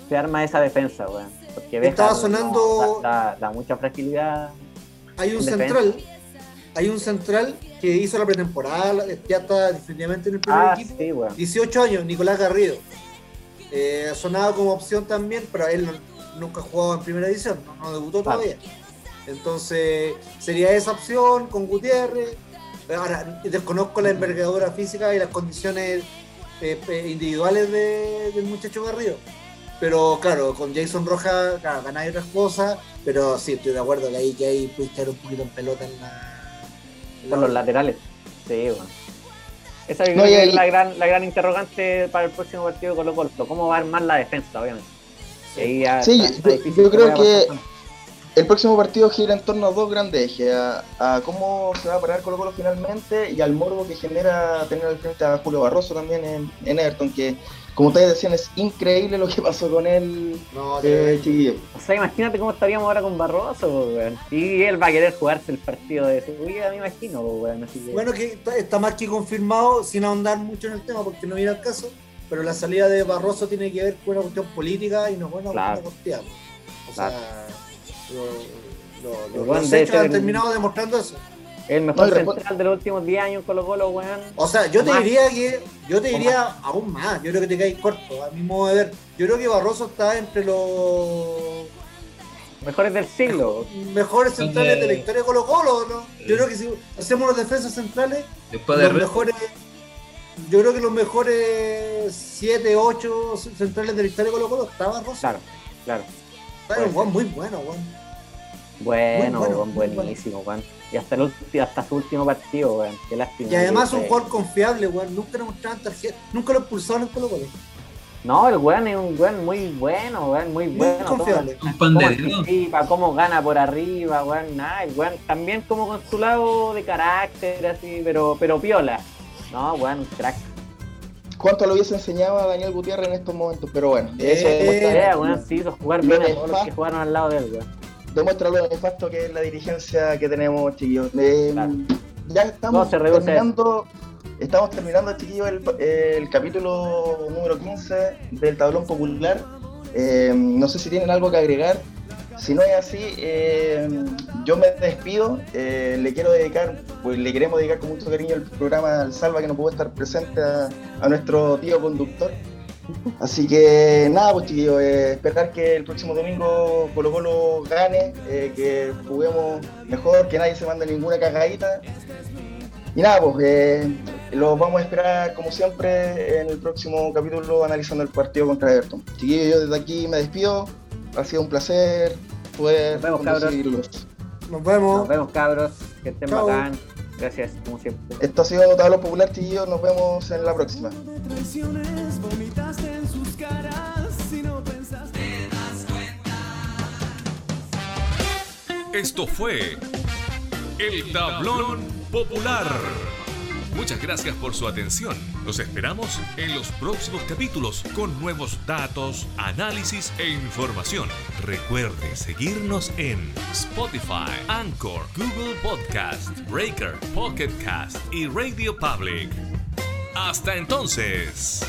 se arma esa defensa, weón. Porque Béjar Estaba sonando... da, mucha fragilidad. Hay un central, hay un central que hizo la pretemporada, ya está definitivamente en el primer ah, equipo. Sí, weón. 18 años, Nicolás Garrido. Eh, sonado como opción también, pero él nunca ha jugado en primera edición, no, debutó todavía. Entonces, sería esa opción con Gutiérrez. Ahora, desconozco la envergadura física y las condiciones eh, individuales del muchacho Garrido. Pero claro, con Jason Rojas claro, ganáis otras cosas, pero sí, estoy de acuerdo que ahí, que ahí echar un poquito en pelota en la. los laterales. Sí, bueno. Esa es la, gran, la gran interrogante para el próximo partido de Colo Colo. ¿Cómo va a armar la defensa, obviamente? sí, yo, creo que el próximo partido gira en torno a dos grandes ejes, a, cómo se va a parar Colo Colo finalmente y al morbo que genera tener al frente a Julio Barroso también en, en Everton, que como ustedes decían, es increíble lo que pasó con él, no, eh, chiquillo. O sea, imagínate cómo estaríamos ahora con Barroso, Y él va a querer jugarse el partido de seguridad, me imagino, Bueno, que está más que confirmado, sin ahondar mucho en el tema, porque no viene al caso, pero la salida de Barroso tiene que ver con una cuestión política y no es una claro. cuestión O sea, los hechos han terminado demostrando eso. El mejor central de los últimos 10 años Colo Colo, weón. O sea, yo te diría que, yo te diría aún más, yo creo que te caes corto, a mi modo de ver. Yo creo que Barroso está entre los mejores del siglo. Mejores centrales de la historia de Colo Colo, ¿no? Yo creo que si hacemos los defensas centrales, los mejores, yo creo que los mejores 7, 8 centrales de la historia de Colo Colo está Barroso. Claro, claro. Está un Juan muy bueno, Juan. Bueno, bueno buenísimo, Juan. Y hasta, el, hasta su último partido, weón. Qué lástima. Y además un jugador confiable, weón. Nunca le mostraron tarjeta. Nunca lo expulsaron en Colo Colo. No, el weón es un weón muy bueno, weón, muy, bueno. Muy confiable. Cómo, cómo gana por arriba, weón, nada, el weón también como con su lado de carácter, así, pero, pero piola. No, weón, un crack. ¿Cuánto lo hubiese enseñado a Daniel Gutiérrez en estos momentos? Pero bueno, eso eh, demuestra. weón, sí hizo jugar bien a todos los que jugaron al lado de él, weón demuestra lo nefasto que es la dirigencia que tenemos, chiquillos. Eh, ya estamos terminando, estamos terminando, chiquillos, el, capítulo número 15 del tablón popular. Eh, no sé si tienen algo que agregar. Si no es así, eh, yo me despido. le quiero dedicar, pues le queremos dedicar con mucho cariño el programa al Salva que no pudo estar presente a nuestro tío conductor. Así que nada, pues chiquillos, eh, esperar que el próximo domingo Colo Colo gane, eh, que juguemos mejor, que nadie se mande ninguna cagadita. Y nada, pues eh, los vamos a esperar como siempre en el próximo capítulo analizando el partido contra Everton. Chiquillos, yo desde aquí me despido. Ha sido un placer poder Nos vemos, cabros. Nos vemos. Nos vemos, cabros. Que estén bacán. Gracias, como siempre. Esto ha sido Tablo Popular, chiquillos. Nos vemos en la próxima. Esto fue El Tablón Popular. Muchas gracias por su atención. Los esperamos en los próximos capítulos con nuevos datos, análisis e información. Recuerde seguirnos en Spotify, Anchor, Google Podcast, Breaker, Pocket Cast y Radio Public. Hasta entonces.